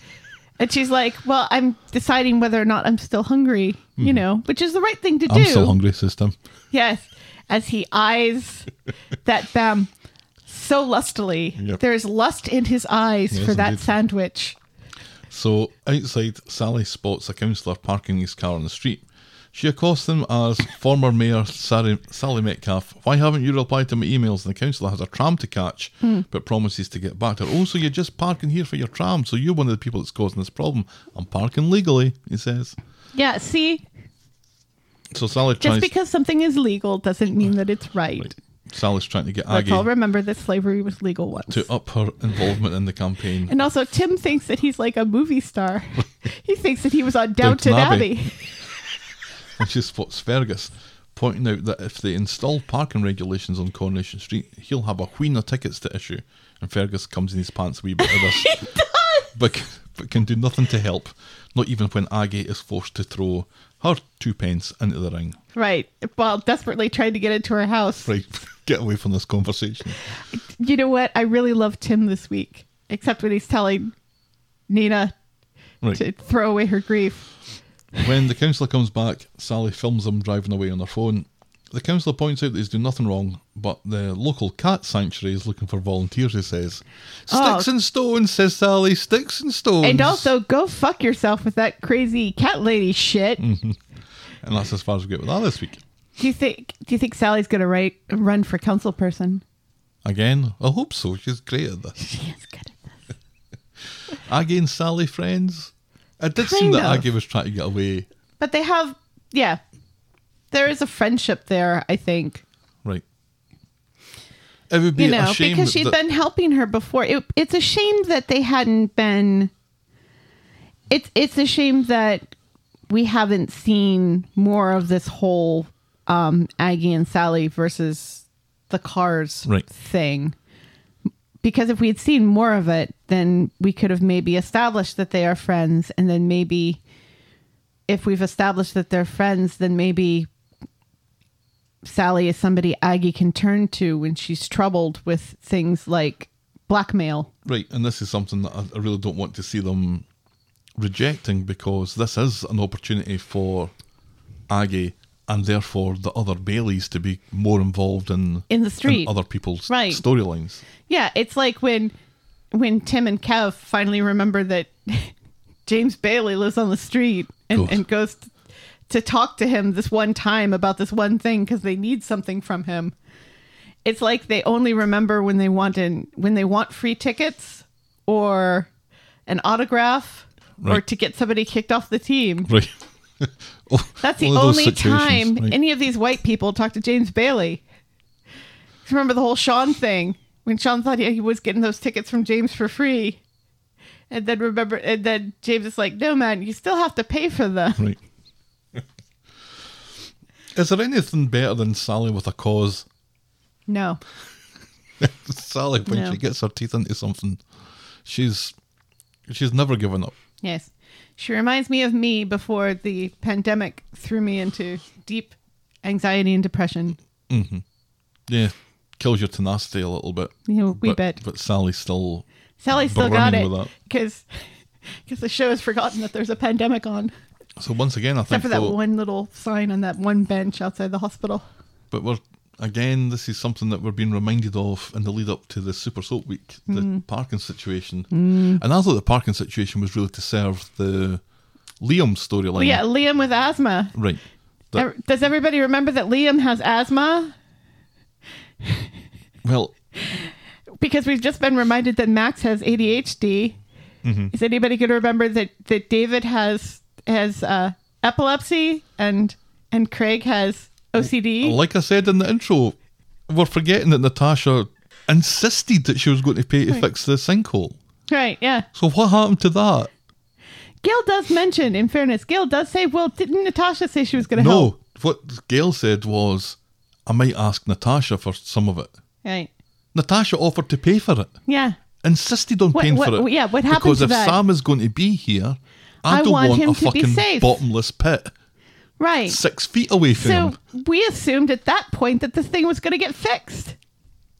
and she's like, well, I'm deciding whether or not I'm still hungry. You know, which is the right thing to do. Hmm. I'm still hungry, system. Yes, as he eyes [LAUGHS] that bam so lustily. Yep. There's lust in his eyes Yes, for that indeed. sandwich. So outside, Sally spots a councillor parking his car on the street. She accosts him as [LAUGHS] former Mayor Sally, Sally Metcalf. Why haven't you replied to my emails? And the councillor has a tram to catch, hmm. but promises to get back to her. Oh, so you're just parking here for your tram. So you're one of the people that's causing this problem. I'm parking legally, he says. Yeah, see, So Sally just tries. because something is legal doesn't mean that it's right. Sally's trying to get Let's all Aggie remember that slavery was legal once. to up her involvement in the campaign. And also, Tim thinks that he's like a movie star. [LAUGHS] he thinks that he was on Downton, Downton Abbey. Abbey. and she spots Fergus, pointing out that if they install parking regulations on Coronation Street, he'll have a wheen of tickets to issue. And Fergus comes in his pants a wee bit of this. [LAUGHS] he does. but, but can do nothing to help, not even when Aggie is forced to throw her two pence into the ring. Right. While desperately trying to get into her house. Right, [LAUGHS] get away from this conversation. You know what? I really love Tim this week, except when he's telling Nina Right. to throw away her grief. When the councillor comes back, Sally films them driving away on her phone. The councillor points out that he's doing nothing wrong, but the local cat sanctuary is looking for volunteers, he says. Oh. Sticks and stones, says Sally, sticks and stones. And also, go fuck yourself with that crazy cat lady shit. [LAUGHS] And that's as far as we get with that this week. Do you think? Do you think Sally's gonna write run for council person? Again, I hope so. She's great at this. She is good at this. [LAUGHS] Aggie and Sally friends. It did seem Kind that of. Aggie was trying to get away. But they have, yeah, there is a friendship there. I think Right. It would be you know a shame because she'd that, been helping her before. It, it's a shame that they hadn't been. It's it's a shame that we haven't seen more of this whole um, Aggie and Sally versus the cars Right. thing. Because if we had seen more of it, then we could have maybe established that they are friends, and then maybe if we've established that they're friends, then maybe Sally is somebody Aggie can turn to when she's troubled with things like blackmail. Right, and this is something that I, I really don't want to see them rejecting because this is an opportunity for Aggie and therefore the other Baileys to be more involved in In the street. other people's Right. storylines. Yeah, it's like when when Tim and Kev finally remember that [LAUGHS] James Bailey lives on the street and, Goes. and goes to talk to him this one time about this one thing because they need something from him. It's like they only remember when they want in, when they want free tickets or an autograph or to get somebody kicked off the team. Right. [LAUGHS] That's the one of those only time right. any of these white people talk to James Bailey. Remember the whole Sean thing when Sean thought he he was getting those tickets from James for free, and then remember, and then James is like, "No, man, you still have to pay for them." Right. Is there anything better than Sally with a cause? No, [LAUGHS] Sally, when No. she gets her teeth into something, she's she's never given up. yes, she reminds me of me before the pandemic threw me into deep anxiety and depression. Mm-hmm. Yeah, kills your tenacity a little bit. You we but, bet But Sally still. Sally still got it because because the show has forgotten that there's a pandemic on. So once again, I think Except for that one little sign on that one bench outside the hospital. but we're again, this is something that we're being reminded of in the lead up to the Super Soap Week, the Mm. parking situation, and I thought the parking situation was really to serve the Liam storyline. Yeah, Liam with asthma. right. That- Ev- Does everybody remember that Liam has asthma? well, Because we've just been reminded that Max has ADHD. Mm-hmm. Is anybody going to remember that, that David has has uh, epilepsy and and Craig has OCD? like I said in the intro, we're forgetting that Natasha insisted that she was going to pay to fix the sinkhole. Right, yeah. So what happened to that? Gail does mention, in fairness, Gail does say, well, didn't Natasha say she was going to help? No, what Gail said was, I might ask Natasha for some of it. Right. Natasha offered to pay for it. Yeah. Insisted on What- paying what- for it. yeah, what happened Because if that? Sam is going to be here, I, I don't want want, him a to be fucking safe. bottomless pit Right. six feet away from So him. we assumed at that point that this thing was going to get fixed.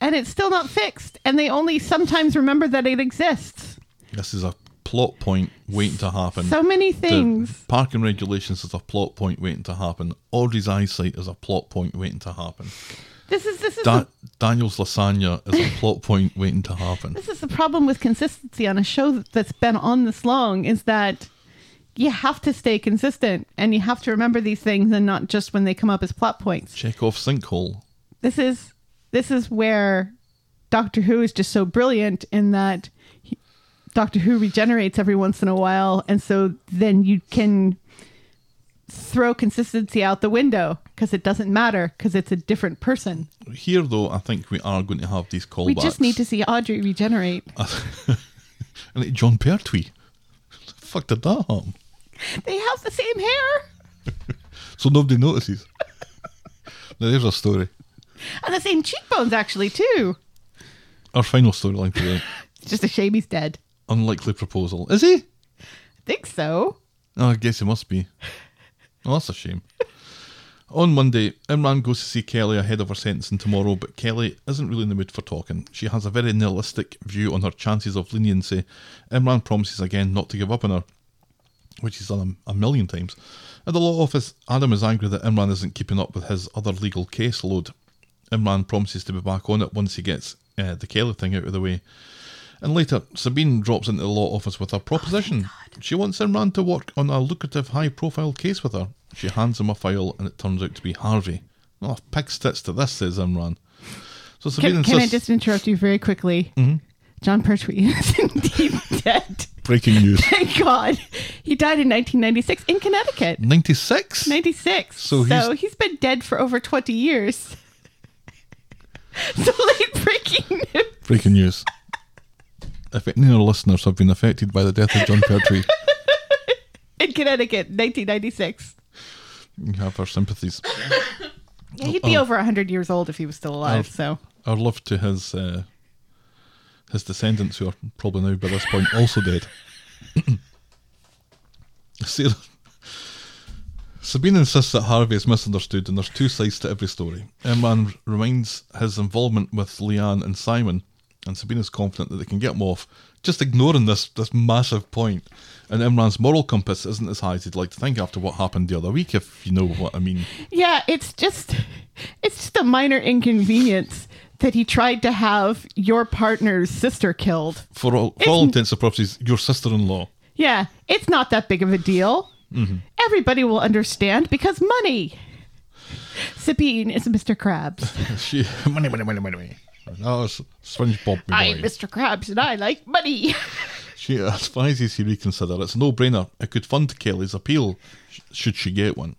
And it's still not fixed. And they only sometimes remember that it exists. This is a plot point waiting to happen. So many The things. parking regulations is a plot point waiting to happen. Audrey's eyesight is a plot point waiting to happen. This is this is Da- the, Daniel's lasagna is a plot point waiting to happen. [LAUGHS] this is the problem with consistency on a show that's been on this long is that you have to stay consistent and you have to remember these things and not just when they come up as plot points. Check off sinkhole. this is this is where Doctor Who is just so brilliant in that he, Doctor Who regenerates every once in a while, and so then you can throw consistency out the window because it doesn't matter because it's a different person. Here, though, I think we are going to have these callbacks. We just need to see Audrey regenerate. [LAUGHS] And Jon Pertwee. The fuck did that happen? [LAUGHS] They have the same hair So nobody notices. now, there's a story. and the same cheekbones, actually, too. Our final storyline today. It's [LAUGHS] just a shame he's dead. Unlikely proposal. Is he? I think so. Oh, I guess he must be. Oh, that's a shame. On Monday, Imran goes to see Kelly ahead of her sentencing tomorrow, but Kelly isn't really in the mood for talking. She has a very nihilistic view on her chances of leniency. Imran promises again not to give up on her, which he's done a, a million times. At the law office, Adam is angry that Imran isn't keeping up with his other legal caseload. Imran promises to be back on it once he gets uh, the Kelly thing out of the way. And later, Sabeen drops into the law office with a proposition. she wants Imran to work on a lucrative high profile case with her. She hands him a file and it turns out to be Harvey. Oh, pig stits to this, says Imran. So Sabeen Can, can I just interrupt you very quickly? Jon Pertwee [LAUGHS] is indeed dead. Breaking news. [LAUGHS] Thank God. He died in 1996 in Connecticut. 96? 96. So So, he's- he's been dead for over 20 years. [LAUGHS] so late breaking news. Breaking news. If any of our listeners have been affected by the death of Jon Pertwee, In Connecticut, 1996. you have our sympathies. Yeah, he'd be over 100 years old if he was still alive, Oh. so. Our love to his uh, his descendants, who are probably now by this point also dead. [COUGHS] Sarah, Sabeen insists that Harvey is misunderstood, and there's two sides to every story. Imran reminds his involvement with Leanne and Simon, and Sabeen is confident that they can get him off just ignoring this this massive point. And Imran's moral compass isn't as high as he'd like to think after what happened the other week, if you know what I mean. Yeah, it's just it's just a minor inconvenience that he tried to have your partner's sister killed. For all, for all intents and purposes, your sister-in-law. Yeah, it's not that big of a deal. Mm-hmm. Everybody will understand because money. Sabeen is Mr. Krabs. [LAUGHS] She money, money, money, money, money. No, it's SpongeBob. I'm. Mr. Krabs and I like money. [LAUGHS] She advises he reconsider. It's a no-brainer. It could fund Kelly's appeal, should she get one.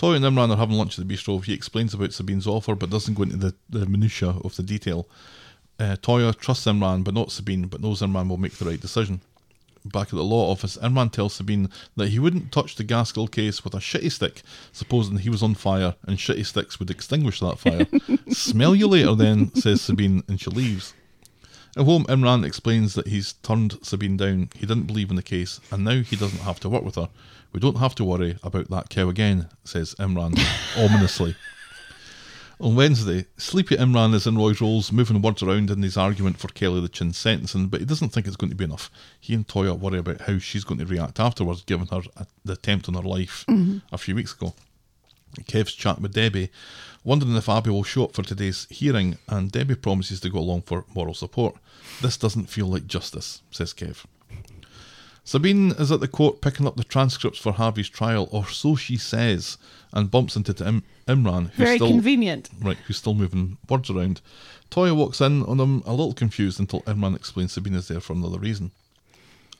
And Imran are having lunch at the bistro. He explains about Sabeen's offer, but doesn't go into the, the minutiae of the detail. Uh, Toya trusts Imran, but not Sabeen, but knows Imran will make the right decision. Back at the law office, Imran tells Sabeen that he wouldn't touch the Gaskell case with a shitty stick, supposing he was on fire and shitty sticks would extinguish that fire. [LAUGHS] Smell you later, then, says Sabeen, and she leaves. At home, Imran explains that he's turned Sabeen down. He didn't believe in the case, and now he doesn't have to work with her. We don't have to worry about that cow again, says Imran [LAUGHS] ominously. On Wednesday, sleepy Imran is in Roy's Rolls, moving words around in his argument for Kelly the Chin sentencing, but he doesn't think it's going to be enough. He and Toya worry about how she's going to react afterwards, given her uh, the attempt on her life a few weeks ago. Kev's chatting with Debbie, wondering if Abi will show up for today's hearing, and Debbie promises to go along for moral support. This doesn't feel like justice, says Kev. Sabeen is at the court picking up the transcripts for Harvey's trial, or so she says, and bumps into Im- Imran, who's Very still convenient. right, who's still moving words around. Toya walks in on him, a little confused until Imran explains Sabeen is there for another reason.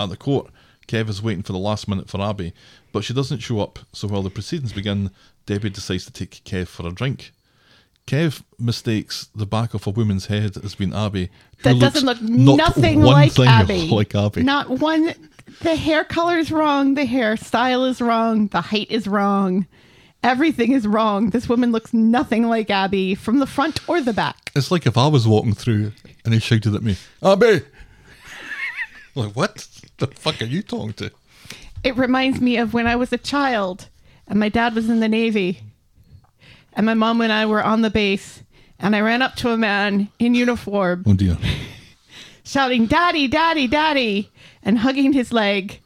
At the court, Kev is waiting for the last minute for Abi, but she doesn't show up, so while the proceedings begin, Debbie decides to take Kev for a drink. Kev mistakes the back of a woman's head as being Abi. That doesn't look not nothing one like thing Abi. [LAUGHS] like Abi. Not one. The hair color is wrong. The hairstyle is wrong. The height is wrong. Everything is wrong. This woman looks nothing like Abi from the front or the back. It's like if I was walking through and he shouted at me, Abi! [LAUGHS] like, what the fuck are you talking to? It reminds me of when I was a child and my dad was in the Navy and my mom and I were on the base and I ran up to a man in uniform Oh dear. [LAUGHS] shouting, Daddy, Daddy, Daddy, and hugging his leg,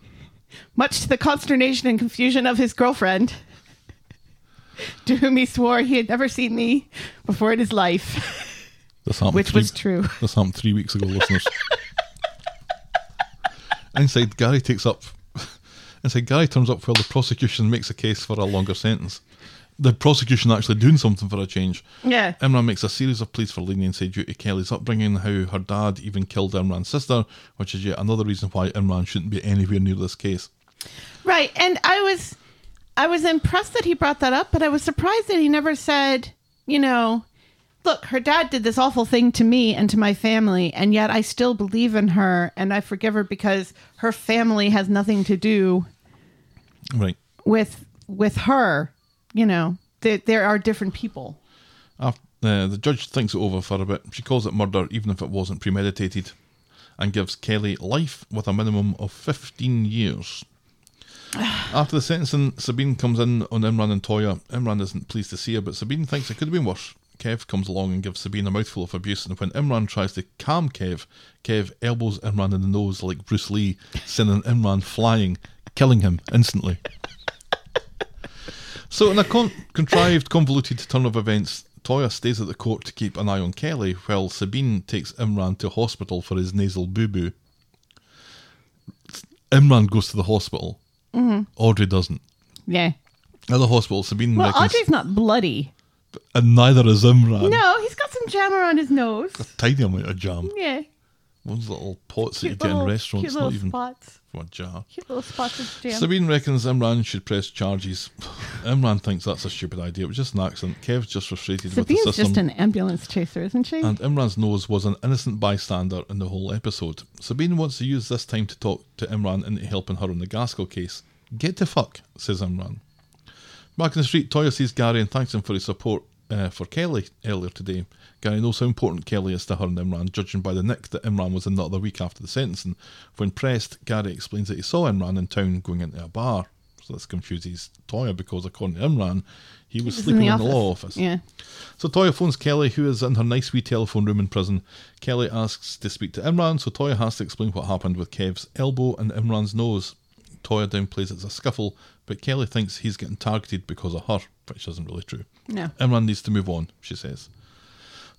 much to the consternation and confusion of his girlfriend, [LAUGHS] to whom he swore he had never seen me before in his life, [LAUGHS] This happened which three- was true. This happened three weeks ago, listeners. Inside, Gary takes up. Inside, Gary turns up while the prosecution makes a case for a longer sentence. The prosecution actually doing something for a change. Yeah. Imran makes a series of pleas for leniency due to Kelly's upbringing, how her dad even killed Imran's sister, which is yet another reason why Imran shouldn't be anywhere near this case. Right. And I was I was impressed that he brought that up, but I was surprised that he never said, you know, look, her dad did this awful thing to me and to my family, and yet I still believe in her and I forgive her because her family has nothing to do Right. with with her. You know, there, there are different people. Uh, the judge thinks it over for a bit. She calls it murder, even if it wasn't premeditated, and gives Kelly life with a minimum of 15 years. [SIGHS] After the sentencing, Sabeen comes in on Imran and Toya. Imran isn't pleased to see her, but Sabeen thinks it could have been worse. Kev comes along and gives Sabeen a mouthful of abuse, and when Imran tries to calm Kev, Kev elbows Imran in the nose like Bruce Lee, sending Imran flying, killing him instantly. [LAUGHS] So, in a con- contrived, convoluted turn of events, Toya stays at the court to keep an eye on Kelly, while Sabeen takes Imran to hospital for his nasal boo boo. Imran goes to the hospital. Mm-hmm. Audrey doesn't. Yeah. At the hospital, Sabeen Well, reckons, Audrey's not bloody. and neither is Imran. No, he's got some jam around his nose. A tiny amount of jam. Yeah. One's little pots that you Cute get in restaurants, cute not even spots. From a jar. Cute little spots of jam. Sabeen reckons Imran should press charges. Imran thinks that's a stupid idea. It was just an accident. Kev's just frustrated with the system. just an ambulance chaser, isn't she? and Imran's nose was an innocent bystander in the whole episode. Sabeen wants to use this time to talk to Imran into helping her on the Gaskell case. Get to fuck, says Imran. Back in the street, Toya sees Gary and thanks him for his support uh, for Kelly earlier today. Gary knows how important Kelly is to her and Imran, judging by the nick that Imran was in the other week after the sentencing. When pressed, Gary explains that he saw Imran in town going into a bar. So this confuses Toya because according to Imran, he was in sleeping the in the, law office. Yeah. So Toya phones Kelly, who is in her nice wee telephone room in prison. Kelly asks to speak to Imran, so Toya has to explain what happened with Kev's elbow and Imran's nose. Toya downplays it as a scuffle, but Kelly thinks he's getting targeted because of her, which isn't really true. No. Imran needs to move on, she says.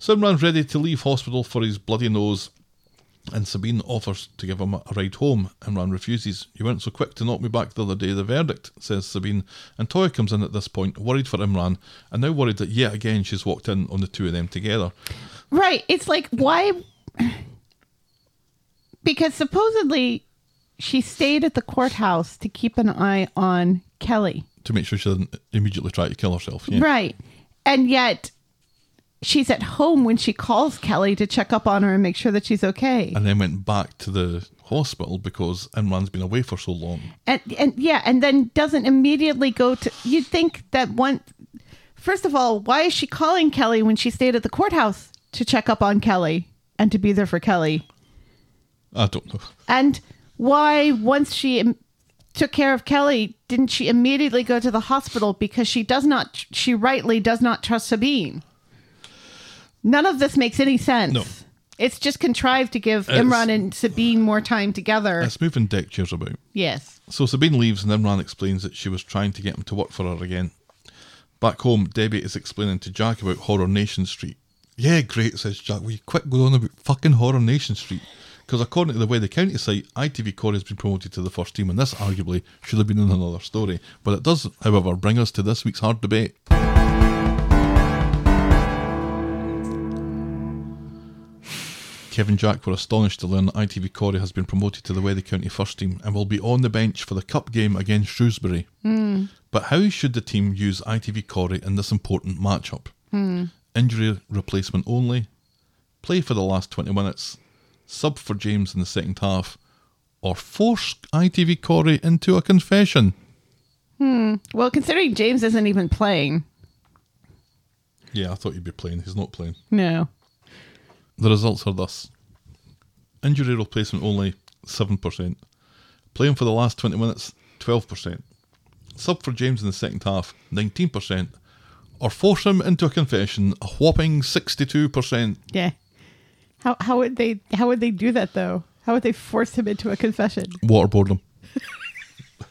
So Imran's ready to leave hospital for his bloody nose, and Sabeen offers to give him a ride home. Imran refuses. You weren't so quick to knock me back the other day, the verdict, says Sabeen. And Toya comes in at this point, worried for Imran, and now worried that yet again she's walked in on the two of them together. Right. It's like why because supposedly she stayed at the courthouse to keep an eye on Kelly. To make sure she doesn't immediately try to kill herself. Yeah. Right. And yet she's at home when she calls Kelly to check up on her and make sure that she's okay. And then went back to the hospital because Imran's been away for so long. and and yeah, and then doesn't immediately go to. You'd think that one. First of all, why is she calling Kelly when she stayed at the courthouse to check up on Kelly and to be there for Kelly? I don't know. And why, once she im- took care of Kelly, didn't she immediately go to the hospital because she does not, she rightly does not trust Sabeen? None of this makes any sense. No. It's just contrived to give It's- Imran and Sabeen more time together. It's moving deck chairs about. yes. So Sabeen leaves and Imran explains that she was trying to get him to work for her again. Back home, Debbie is explaining to Jack about Horror Nation Street. Yeah, great, says Jack. Will you quick go on about fucking Horror Nation Street? Because according to the way the county site, ITV Corey has been promoted to the first team, and this arguably should have been in another story. But it does, however, bring us to this week's hard debate. Kevin Jack were astonished to learn that ITV Corey has been promoted to the Weather County first team and will be on the bench for the cup game against Shrewsbury. Hmm. But how should the team use ITV Corey in this important matchup? Hmm. Injury replacement only, play for the last 20 minutes, sub for James in the second half, or force ITV Corey into a confession? Hmm. Well, considering James isn't even playing, Yeah, I thought he'd be playing. He's not playing. no. The results are thus injury replacement only 7%, playing for the last 20 minutes 12%, sub for James in the second half 19%, or force him into a confession a whopping 62%. Yeah. How how would they how would they do that though? How would they force him into a confession? Waterboard him. [LAUGHS]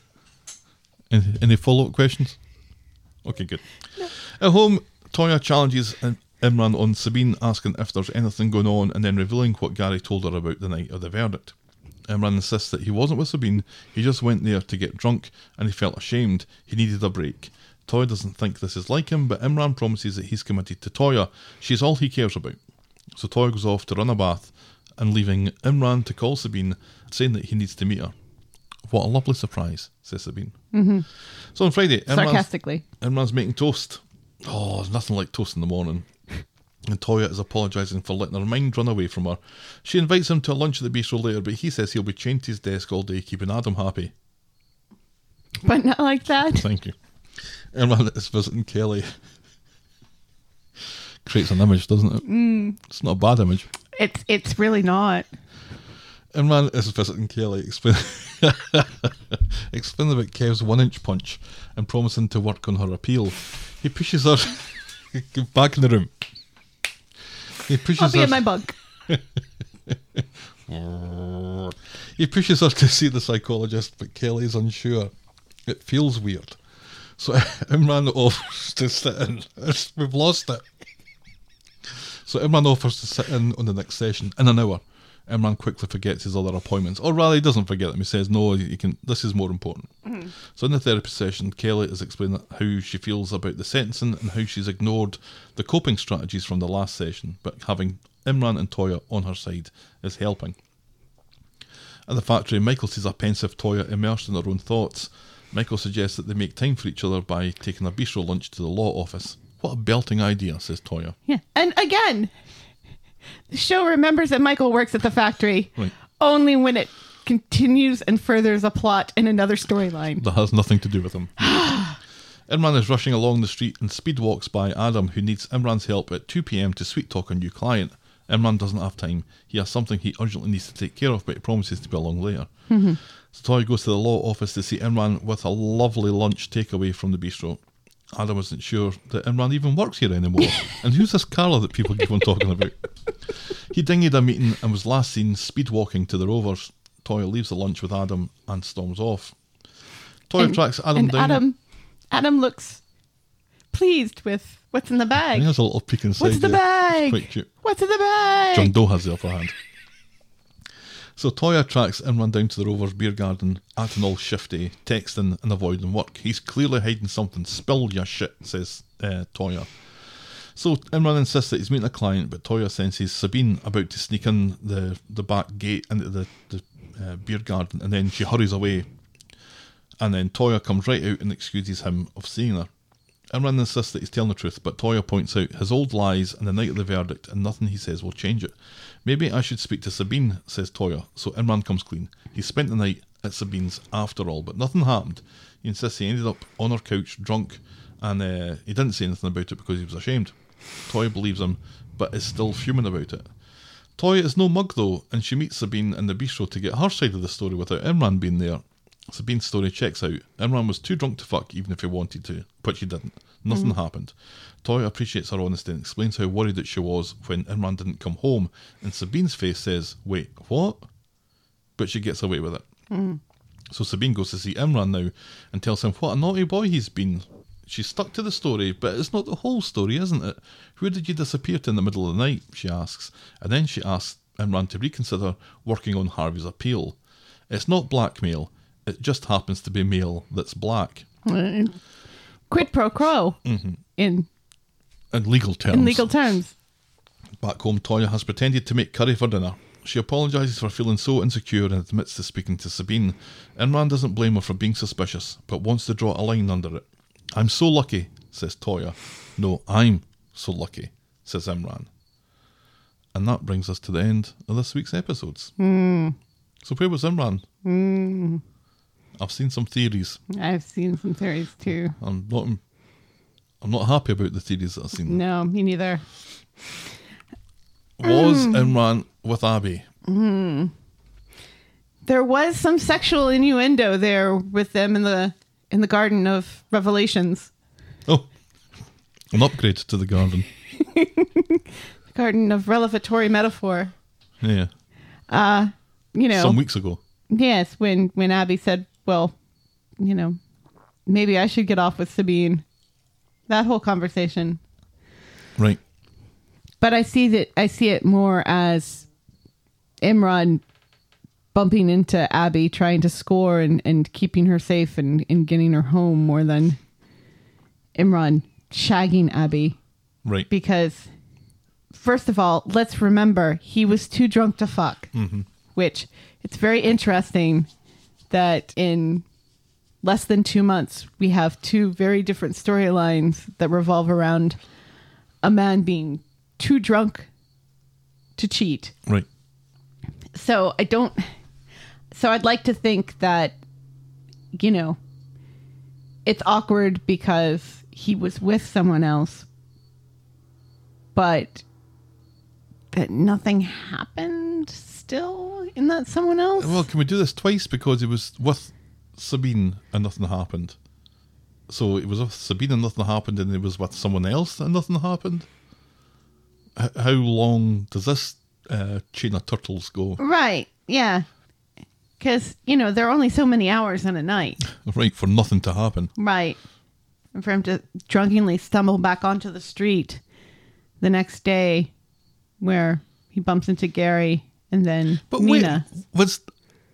any any follow up questions? Okay, good. At home, Toya challenges Im- Imran on Sabeen, asking if there's anything going on and then revealing what Gary told her about the night of the verdict. Imran insists that he wasn't with Sabeen, he just went there to get drunk and he felt ashamed. He needed a break. Toya doesn't think this is like him, but Imran promises that he's committed to Toya. She's all he cares about. So Toya goes off to run a bath and leaving Imran to call Sabeen, saying that he needs to meet her. What a lovely surprise, says Sabeen. Mm-hmm. So on Friday, Imran's, Sarcastically. Imran's making toast. Oh, there's nothing like toast in the morning. And Toya is apologising for letting her mind run away from her. She invites him to a lunch at the bistro later, but he says he'll be chained to his desk all day, keeping Adam happy. But not like that. Thank you. Imran is visiting Kelly. Creates an image, doesn't it? Mm. It's not a bad image. It's it's really not. Imran is visiting Kelly, explain, [LAUGHS] explaining about Kev's one inch punch and promising to work on her appeal. He pushes her [LAUGHS] back in the room. [LAUGHS] He pushes I'll be her. in my bunk. He pushes her to see the psychologist, but Kelly's unsure. It feels weird. So [LAUGHS] Imran offers to sit in. We've lost it. So Imran offers to sit in on the next session in an hour. Imran quickly forgets his other appointments, oh, or rather, he doesn't forget them. He says, "No, you can. This is more important." Mm-hmm. So in the therapy session, Kelly is explaining how she feels about the sentencing and how she's ignored the coping strategies from the last session, but having Imran and Toya on her side is helping. At the factory, Michael sees a pensive Toya immersed in her own thoughts. Michael suggests that they make time for each other by taking a bistro lunch to the law office. What a belting idea, says Toya. Yeah. And again, the show remembers that Michael works at the factory Right. only when it continues and furthers a plot in another storyline. That has nothing to do with him. [GASPS] Imran is rushing along the street and speed walks by Adam, who needs Imran's help at 2 pm to sweet talk a new client. Imran doesn't have time. He has something he urgently needs to take care of, but he promises to be along later. Mm-hmm. So Toya goes to the law office to see Imran with a lovely lunch takeaway from the bistro. Adam isn't sure that Imran even works here anymore. and who's this Carla that people keep on talking about? He dinghied a meeting and was last seen speed walking to the Rovers. Toya leaves the lunch with Adam and storms off. Toya And- tracks Adam and down. Adam, Adam looks pleased with what's in the bag. He has a little peek inside. What's the there. bag? It's quite cute. What's in the bag? John Doe has the upper hand. So Toya tracks Imran down to the Rovers beer garden, acting all shifty, texting and avoiding work. He's clearly hiding something. Spill your shit, says uh, Toya. So Imran insists that he's meeting a client, but Toya senses Sabeen about to sneak in the, the back gate into the, the uh, beer garden, and then she hurries away. And then Toya comes right out and excuses him of seeing her. Imran insists that he's telling the truth, but Toya points out his old lies and the night of the verdict, and nothing he says will change it. Maybe I should speak to Sabeen, says Toya, so Imran comes clean. He spent the night at Sabeen's after all, but nothing happened. He insists he ended up on her couch drunk, and uh, he didn't say anything about it because he was ashamed. Toya believes him, but is still fuming about it. Toya is no mug though, and she meets Sabeen in the bistro to get her side of the story without Imran being there. Sabeen's story checks out. Imran was too drunk to fuck even if he wanted to, but she didn't. Nothing happened. Toya appreciates her honesty and explains how worried that she was when Imran didn't come home, and Sabeen's face says, Wait, what? But she gets away with it. So Sabeen goes to see Imran now and tells him what a naughty boy he's been. She's stuck to the story, but it's not the whole story, isn't it? Where did you disappear to in the middle of the night? She asks. And then she asks Imran to reconsider working on Harvey's appeal. It's not blackmail, it just happens to be mail that's black. Uh, Quid pro quo mm-hmm. in In legal terms. in legal terms. Back home, Toya has pretended to make curry for dinner. She apologises for feeling so insecure and admits to speaking to Sabeen. Imran doesn't blame her for being suspicious, but wants to draw a line under it. I'm so lucky, says Toya. No, I'm so lucky, says Imran. And that brings us to the end of this week's episodes. Hmm. So where was Imran? Hmm. I've seen some theories. I've seen some theories too. I'm not. I'm not happy about the theories that I've seen. No, me neither. Was mm. Imran with Abi? Mm-hmm. There was some sexual innuendo there with them in the in the Garden of Revelations. Oh, an upgrade to the garden. [LAUGHS] Garden of Revelatory Metaphor. Yeah, uh, You know, some weeks ago. yes, when when Abi said, "Well, you know, maybe I should get off with Sabeen." That whole conversation. Right. But I see that I see it more as Imran bumping into Abi, trying to score and, and keeping her safe and, and getting her home more than Imran shagging Abi. Right. Because, first of all, let's remember he was too drunk to fuck, mm-hmm. which it's very interesting that in less than two months we have two very different storylines that revolve around a man being too drunk to cheat. right. So I don't. So I'd like to think that, you know, it's awkward because he was with someone else, but that nothing happened still in that someone else. Well, can we do this twice because it was with Sabeen and nothing happened? So it was with Sabeen and nothing happened, and it was with someone else and nothing happened. H- how long does this uh, chain of turtles go? right. Yeah. Because, you know, there are only so many hours in a night. [LAUGHS] Right, for nothing to happen. Right. And for him to drunkenly stumble back onto the street the next day where he bumps into Gary and then But Nina. wait, was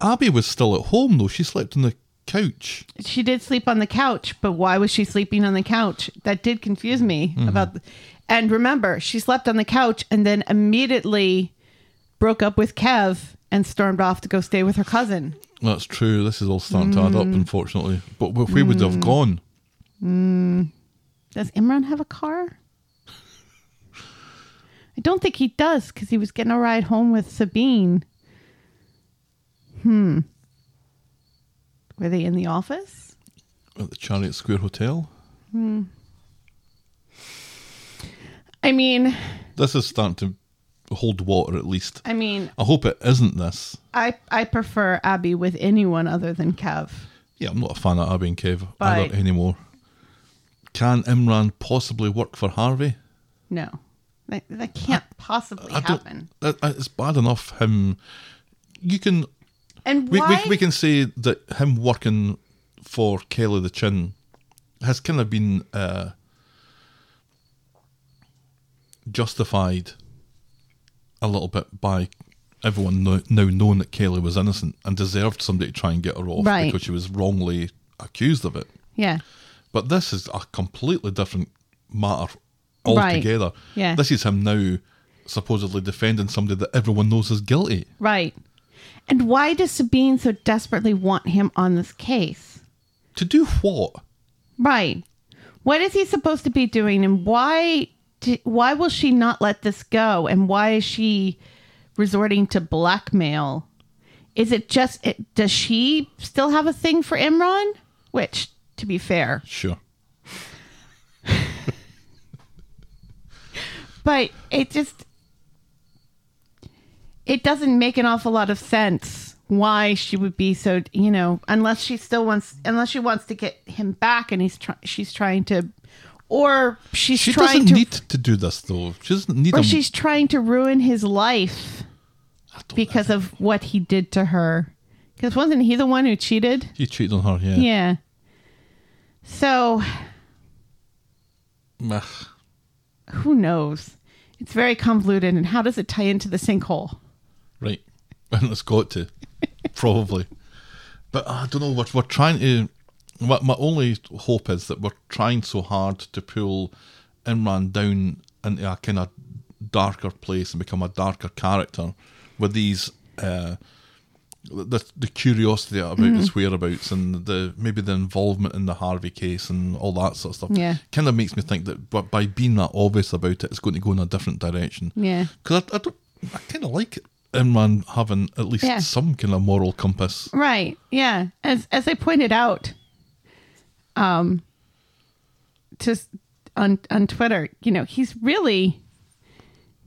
Abi was still at home though? She slept on the couch. She did sleep on the couch, but why was she sleeping on the couch? That did confuse me mm-hmm. about the, and remember, she slept on the couch and then immediately broke up with Kev and stormed off to go stay with her cousin. That's true. This is all starting to add up, mm. unfortunately. But wh- where would they have mm. gone? Mm. Does Imran have a car? I don't think he does because he was getting a ride home with Sabeen. Hmm. Were they in the office? At the Chariot Square Hotel. Hmm. I mean, This is starting to hold water at least. I mean, I hope it isn't this. I I prefer Abi with anyone other than Kev. Yeah, I'm not a fan of Abi and Kev But- either anymore. Can Imran possibly work for Harvey? No, that, that can't possibly I happen. It's bad enough him. You can And we, why? we we can say that him working for Kelly the Chin has kind of been uh, justified a little bit by everyone no, now knowing that Kelly was innocent and deserved somebody to try and get her off Right. because she was wrongly accused of it. yeah, But this is a completely different matter Right. altogether. Yeah. This is him now supposedly defending somebody that everyone knows is guilty. right. And why does Sabeen so desperately want him on this case? To do what? Right. What is he supposed to be doing, and why? why will she not let this go? And why is she resorting to blackmail? Is it just? It, does she still have a thing for Imran? Which, to be fair, Sure. But it just it doesn't make an awful lot of sense why she would be so you know unless she still wants unless she wants to get him back and he's try, she's trying to or she's trying to She trying doesn't to need to do this though. She doesn't need or him. she's trying to ruin his life because of what he did to her because wasn't he the one who cheated he cheated on her. Yeah. yeah so Ugh. Who knows it's very convoluted and how does it tie into the sinkhole Right. [LAUGHS] And it's got to. Probably. But I don't know. We're, we're trying to. My, my only hope is that we're trying so hard to pull Imran down into a kind of darker place and become a darker character with these. Uh, the, the curiosity about Mm-hmm. his whereabouts and the maybe the involvement in the Harvey case and all that sort of stuff Yeah. kind of makes me think that b- by being that obvious about it, it's going to go in a different direction. Yeah. Because I, I don't, I kind of like Imran having at least Yeah. some kind of moral compass. Right. Yeah. As as I pointed out, um, just on on Twitter, you know, he's really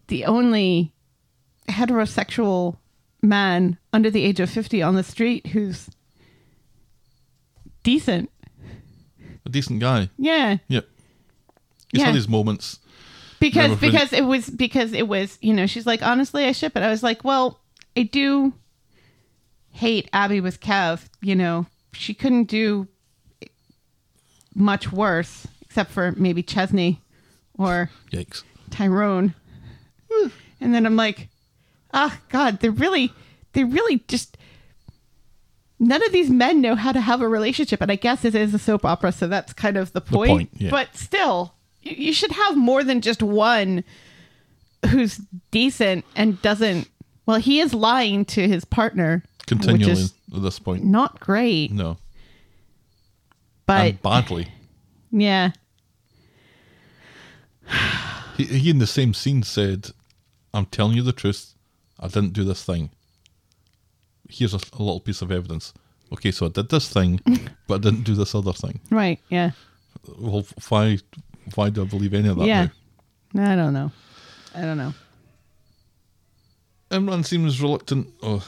the only heterosexual man under the age of fifty on the street who's decent. A decent guy. Yeah. Yep. He's Yeah. had his moments. because because it was because it was you know she's like honestly I ship it. I was like, well, I do hate Abi with Kev. You know, she couldn't do much worse except for maybe Chesney or Yikes. Tyrone. And then I'm like, ah, God, they're really, they really just. None of these men know how to have a relationship, and I guess it is a soap opera, so that's kind of the point. point, yeah. But still, you, you should have more than just one who's decent and doesn't. Well, he is lying to his partner, Continually at this point. not great. No. But and badly. yeah, He, he in the same scene said, I'm telling you the truth. I didn't do this thing. Here's a, a little piece of evidence. Okay, so I did this thing, [LAUGHS] but I didn't do this other thing. right, yeah, Well, why, why do I believe any of that yeah. now? I don't know. I don't know. Imran seems reluctant. Oh,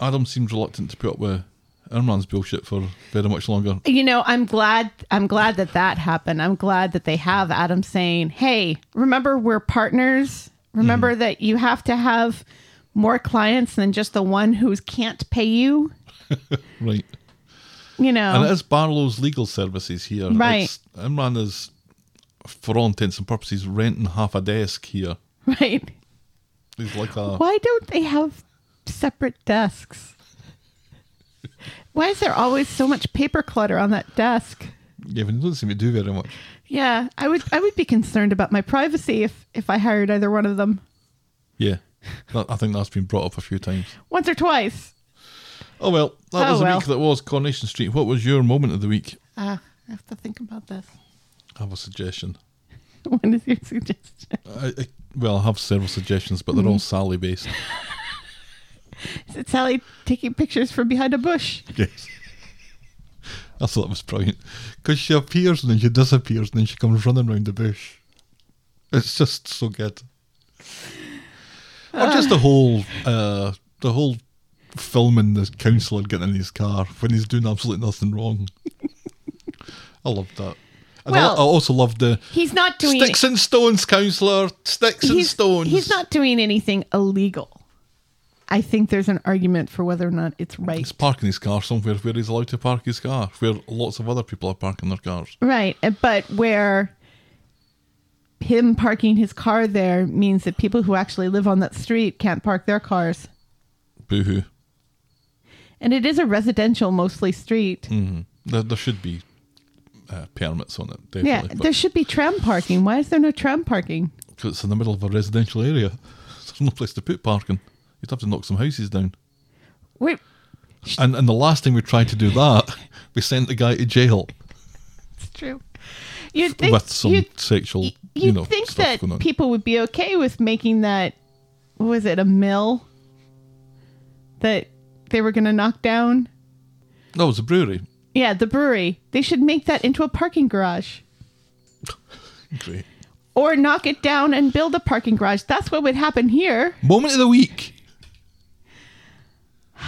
Adam seems reluctant to put up with Imran's bullshit for very much longer. you know i'm glad i'm glad that that happened i'm glad that they have adam saying hey remember we're partners remember mm-hmm. that you have to have more clients than just the one who can't pay you [LAUGHS] Right. you know And it is Barlow's legal services here. Right. It's, Imran is, for all intents and purposes, renting half a desk here. right He's like a. why don't they have separate desks why is there always so much paper clutter on that desk Yeah, but he doesn't seem to do very much. yeah i would i would be concerned about my privacy if if i hired either one of them Yeah. That, I think that's been brought up a few times. once or twice Oh, well. That Oh, was the well. week that was Coronation Street. What was your moment of the week? uh, i have to think about this I have a suggestion. [LAUGHS] what is your suggestion I, I, well, I have several suggestions, but they're all Sally based. [LAUGHS] Is it Sally taking pictures from behind a bush? Yes. [LAUGHS] I thought that was brilliant. Because she appears and then she disappears and then she comes running round the bush. It's just so good. Or just the whole, uh, the whole filming the counsellor getting in his car when he's doing absolutely nothing wrong. I loved that. And I- Well- I, also loved the He's not doing sticks and stones, counsellor. Sticks and stones. He's not doing anything illegal. I think there's an argument for whether or not it's right. He's parking his car somewhere where he's allowed to park his car, where lots of other people are parking their cars. Right, but where him parking his car there means that people who actually live on that street can't park their cars. Boo hoo. And it is a residential mostly street. There, there should be uh, permits on it, yeah, there should be tram parking. Why is there no tram parking? because it's in the middle of a residential area. [LAUGHS] There's no place to put parking. You'd have to knock some houses down. Wait, And and the last time we tried to do that, we sent the guy to jail it's true. You'd think, with some you'd, sexual, you'd you know, think that people would be okay with making that, what was it, a mill that they were going to knock down? no, it was a brewery. Yeah, the brewery. They should make that into a parking garage. [LAUGHS] Great. Or knock it down and build a parking garage. That's what would happen here. Moment of the week. [SIGHS]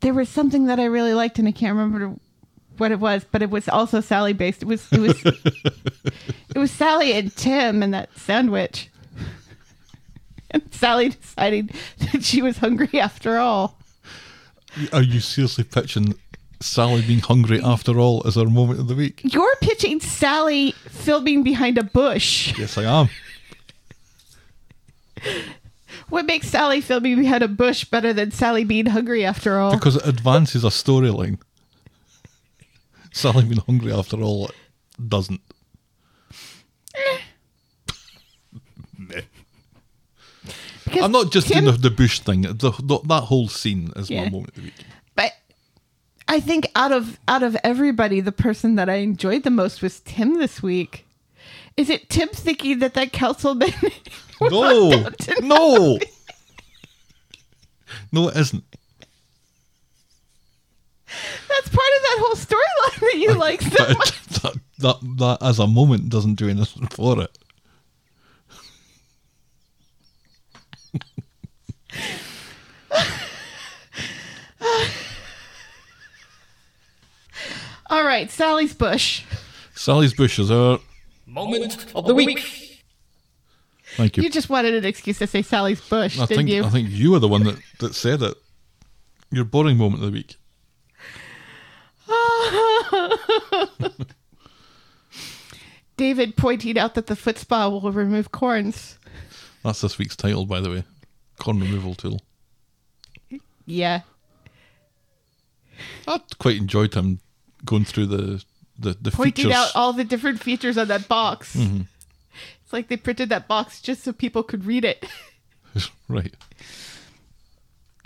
There was something that I really liked and I can't remember what it was, but it was also Sally based. It was it was [LAUGHS] it was Sally and Tim and that sandwich. And Sally decided that she was hungry after all. Are you seriously pitching Sally being hungry after all as our moment of the week? You're pitching Sally filming behind a bush. Yes, I am. What makes Sally filming behind a bush better than Sally being hungry after all? Because it advances a storyline. Sally being hungry after all it doesn't. Meh. [LAUGHS] Because I'm not just Tim- doing the, the bush thing. The, the, that whole scene is Yeah. my moment of the week. but I think out of out of everybody, the person that I enjoyed the most was Tim this week. Is it Tim thinking that that councilman? [LAUGHS] No, no, no, it isn't. That's part of that whole storyline that you like so [LAUGHS] much. that, that that as a moment doesn't do anything for it. [LAUGHS] All right, Sally's bush. Sally's bush is our. Moment of the week. Thank you. You just wanted an excuse to say Sally's bush, I didn't think you? I think you were the one that, that said it. Your boring moment of the week. [LAUGHS] David pointing out that the foot spa will remove corns. That's this week's title, by the way. Corn removal tool. Yeah. I quite enjoyed him going through the the, the Pointing features. out all the different features on that box. Mm-hmm. It's like they printed that box just so people could read it. [LAUGHS] right.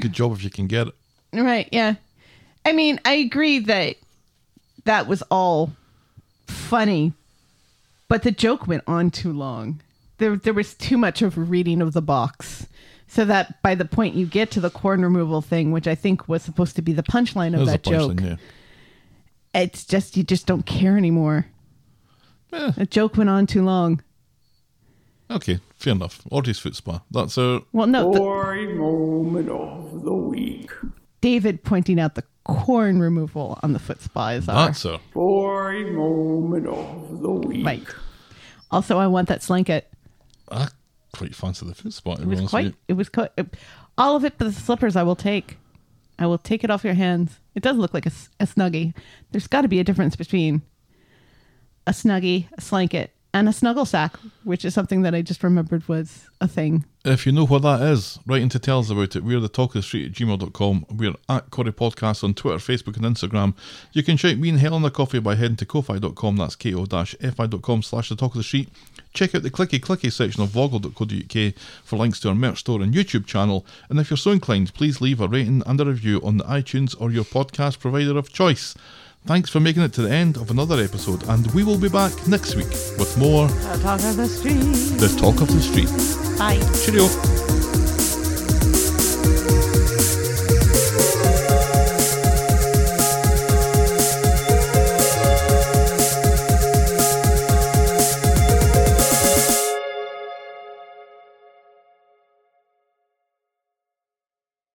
Good job if you can get it. Right, yeah. I mean, I agree that that was all funny, but the joke went on too long. There there was too much of a reading of the box. So that by the point you get to the corn removal thing, which I think was supposed to be the punchline of There's a that joke, punchline, yeah. it's just you just don't care anymore. Eh, The joke went on too long. okay, fair enough. Audrey's foot spa. That's a Well, no, the, Boring moment of the week. David pointing out the corn removal on the foot spa is our that's our Boring moment of the week. right. Also, I want that slanket. I quite fancy the foot spa. It was quite. with It was quite. All of it, but the slippers I will take. I will take it off your hands. It does look like a, a snuggie. There's got to be a difference between a snuggie, a slanket, and a snuggle sack, which is something that I just remembered was a thing. If you know what that is, write in to tell us about it. We're the talk of the street at gmail.com. We're at Corrie Podcast on Twitter, Facebook, and Instagram. You can shout me and Helen a coffee by heading to ko-fi.com. That's ko-fi.com slash the talk of the street. Check out the clicky clicky section of voggle.co.uk for links to our merch store and YouTube channel. And if you're so inclined, please leave a rating and a review on the iTunes or your podcast provider of choice. Thanks for making it to the end of another episode, and we will be back next week with more The Talk of the street. The Talk of the Street. Bye. Cheerio.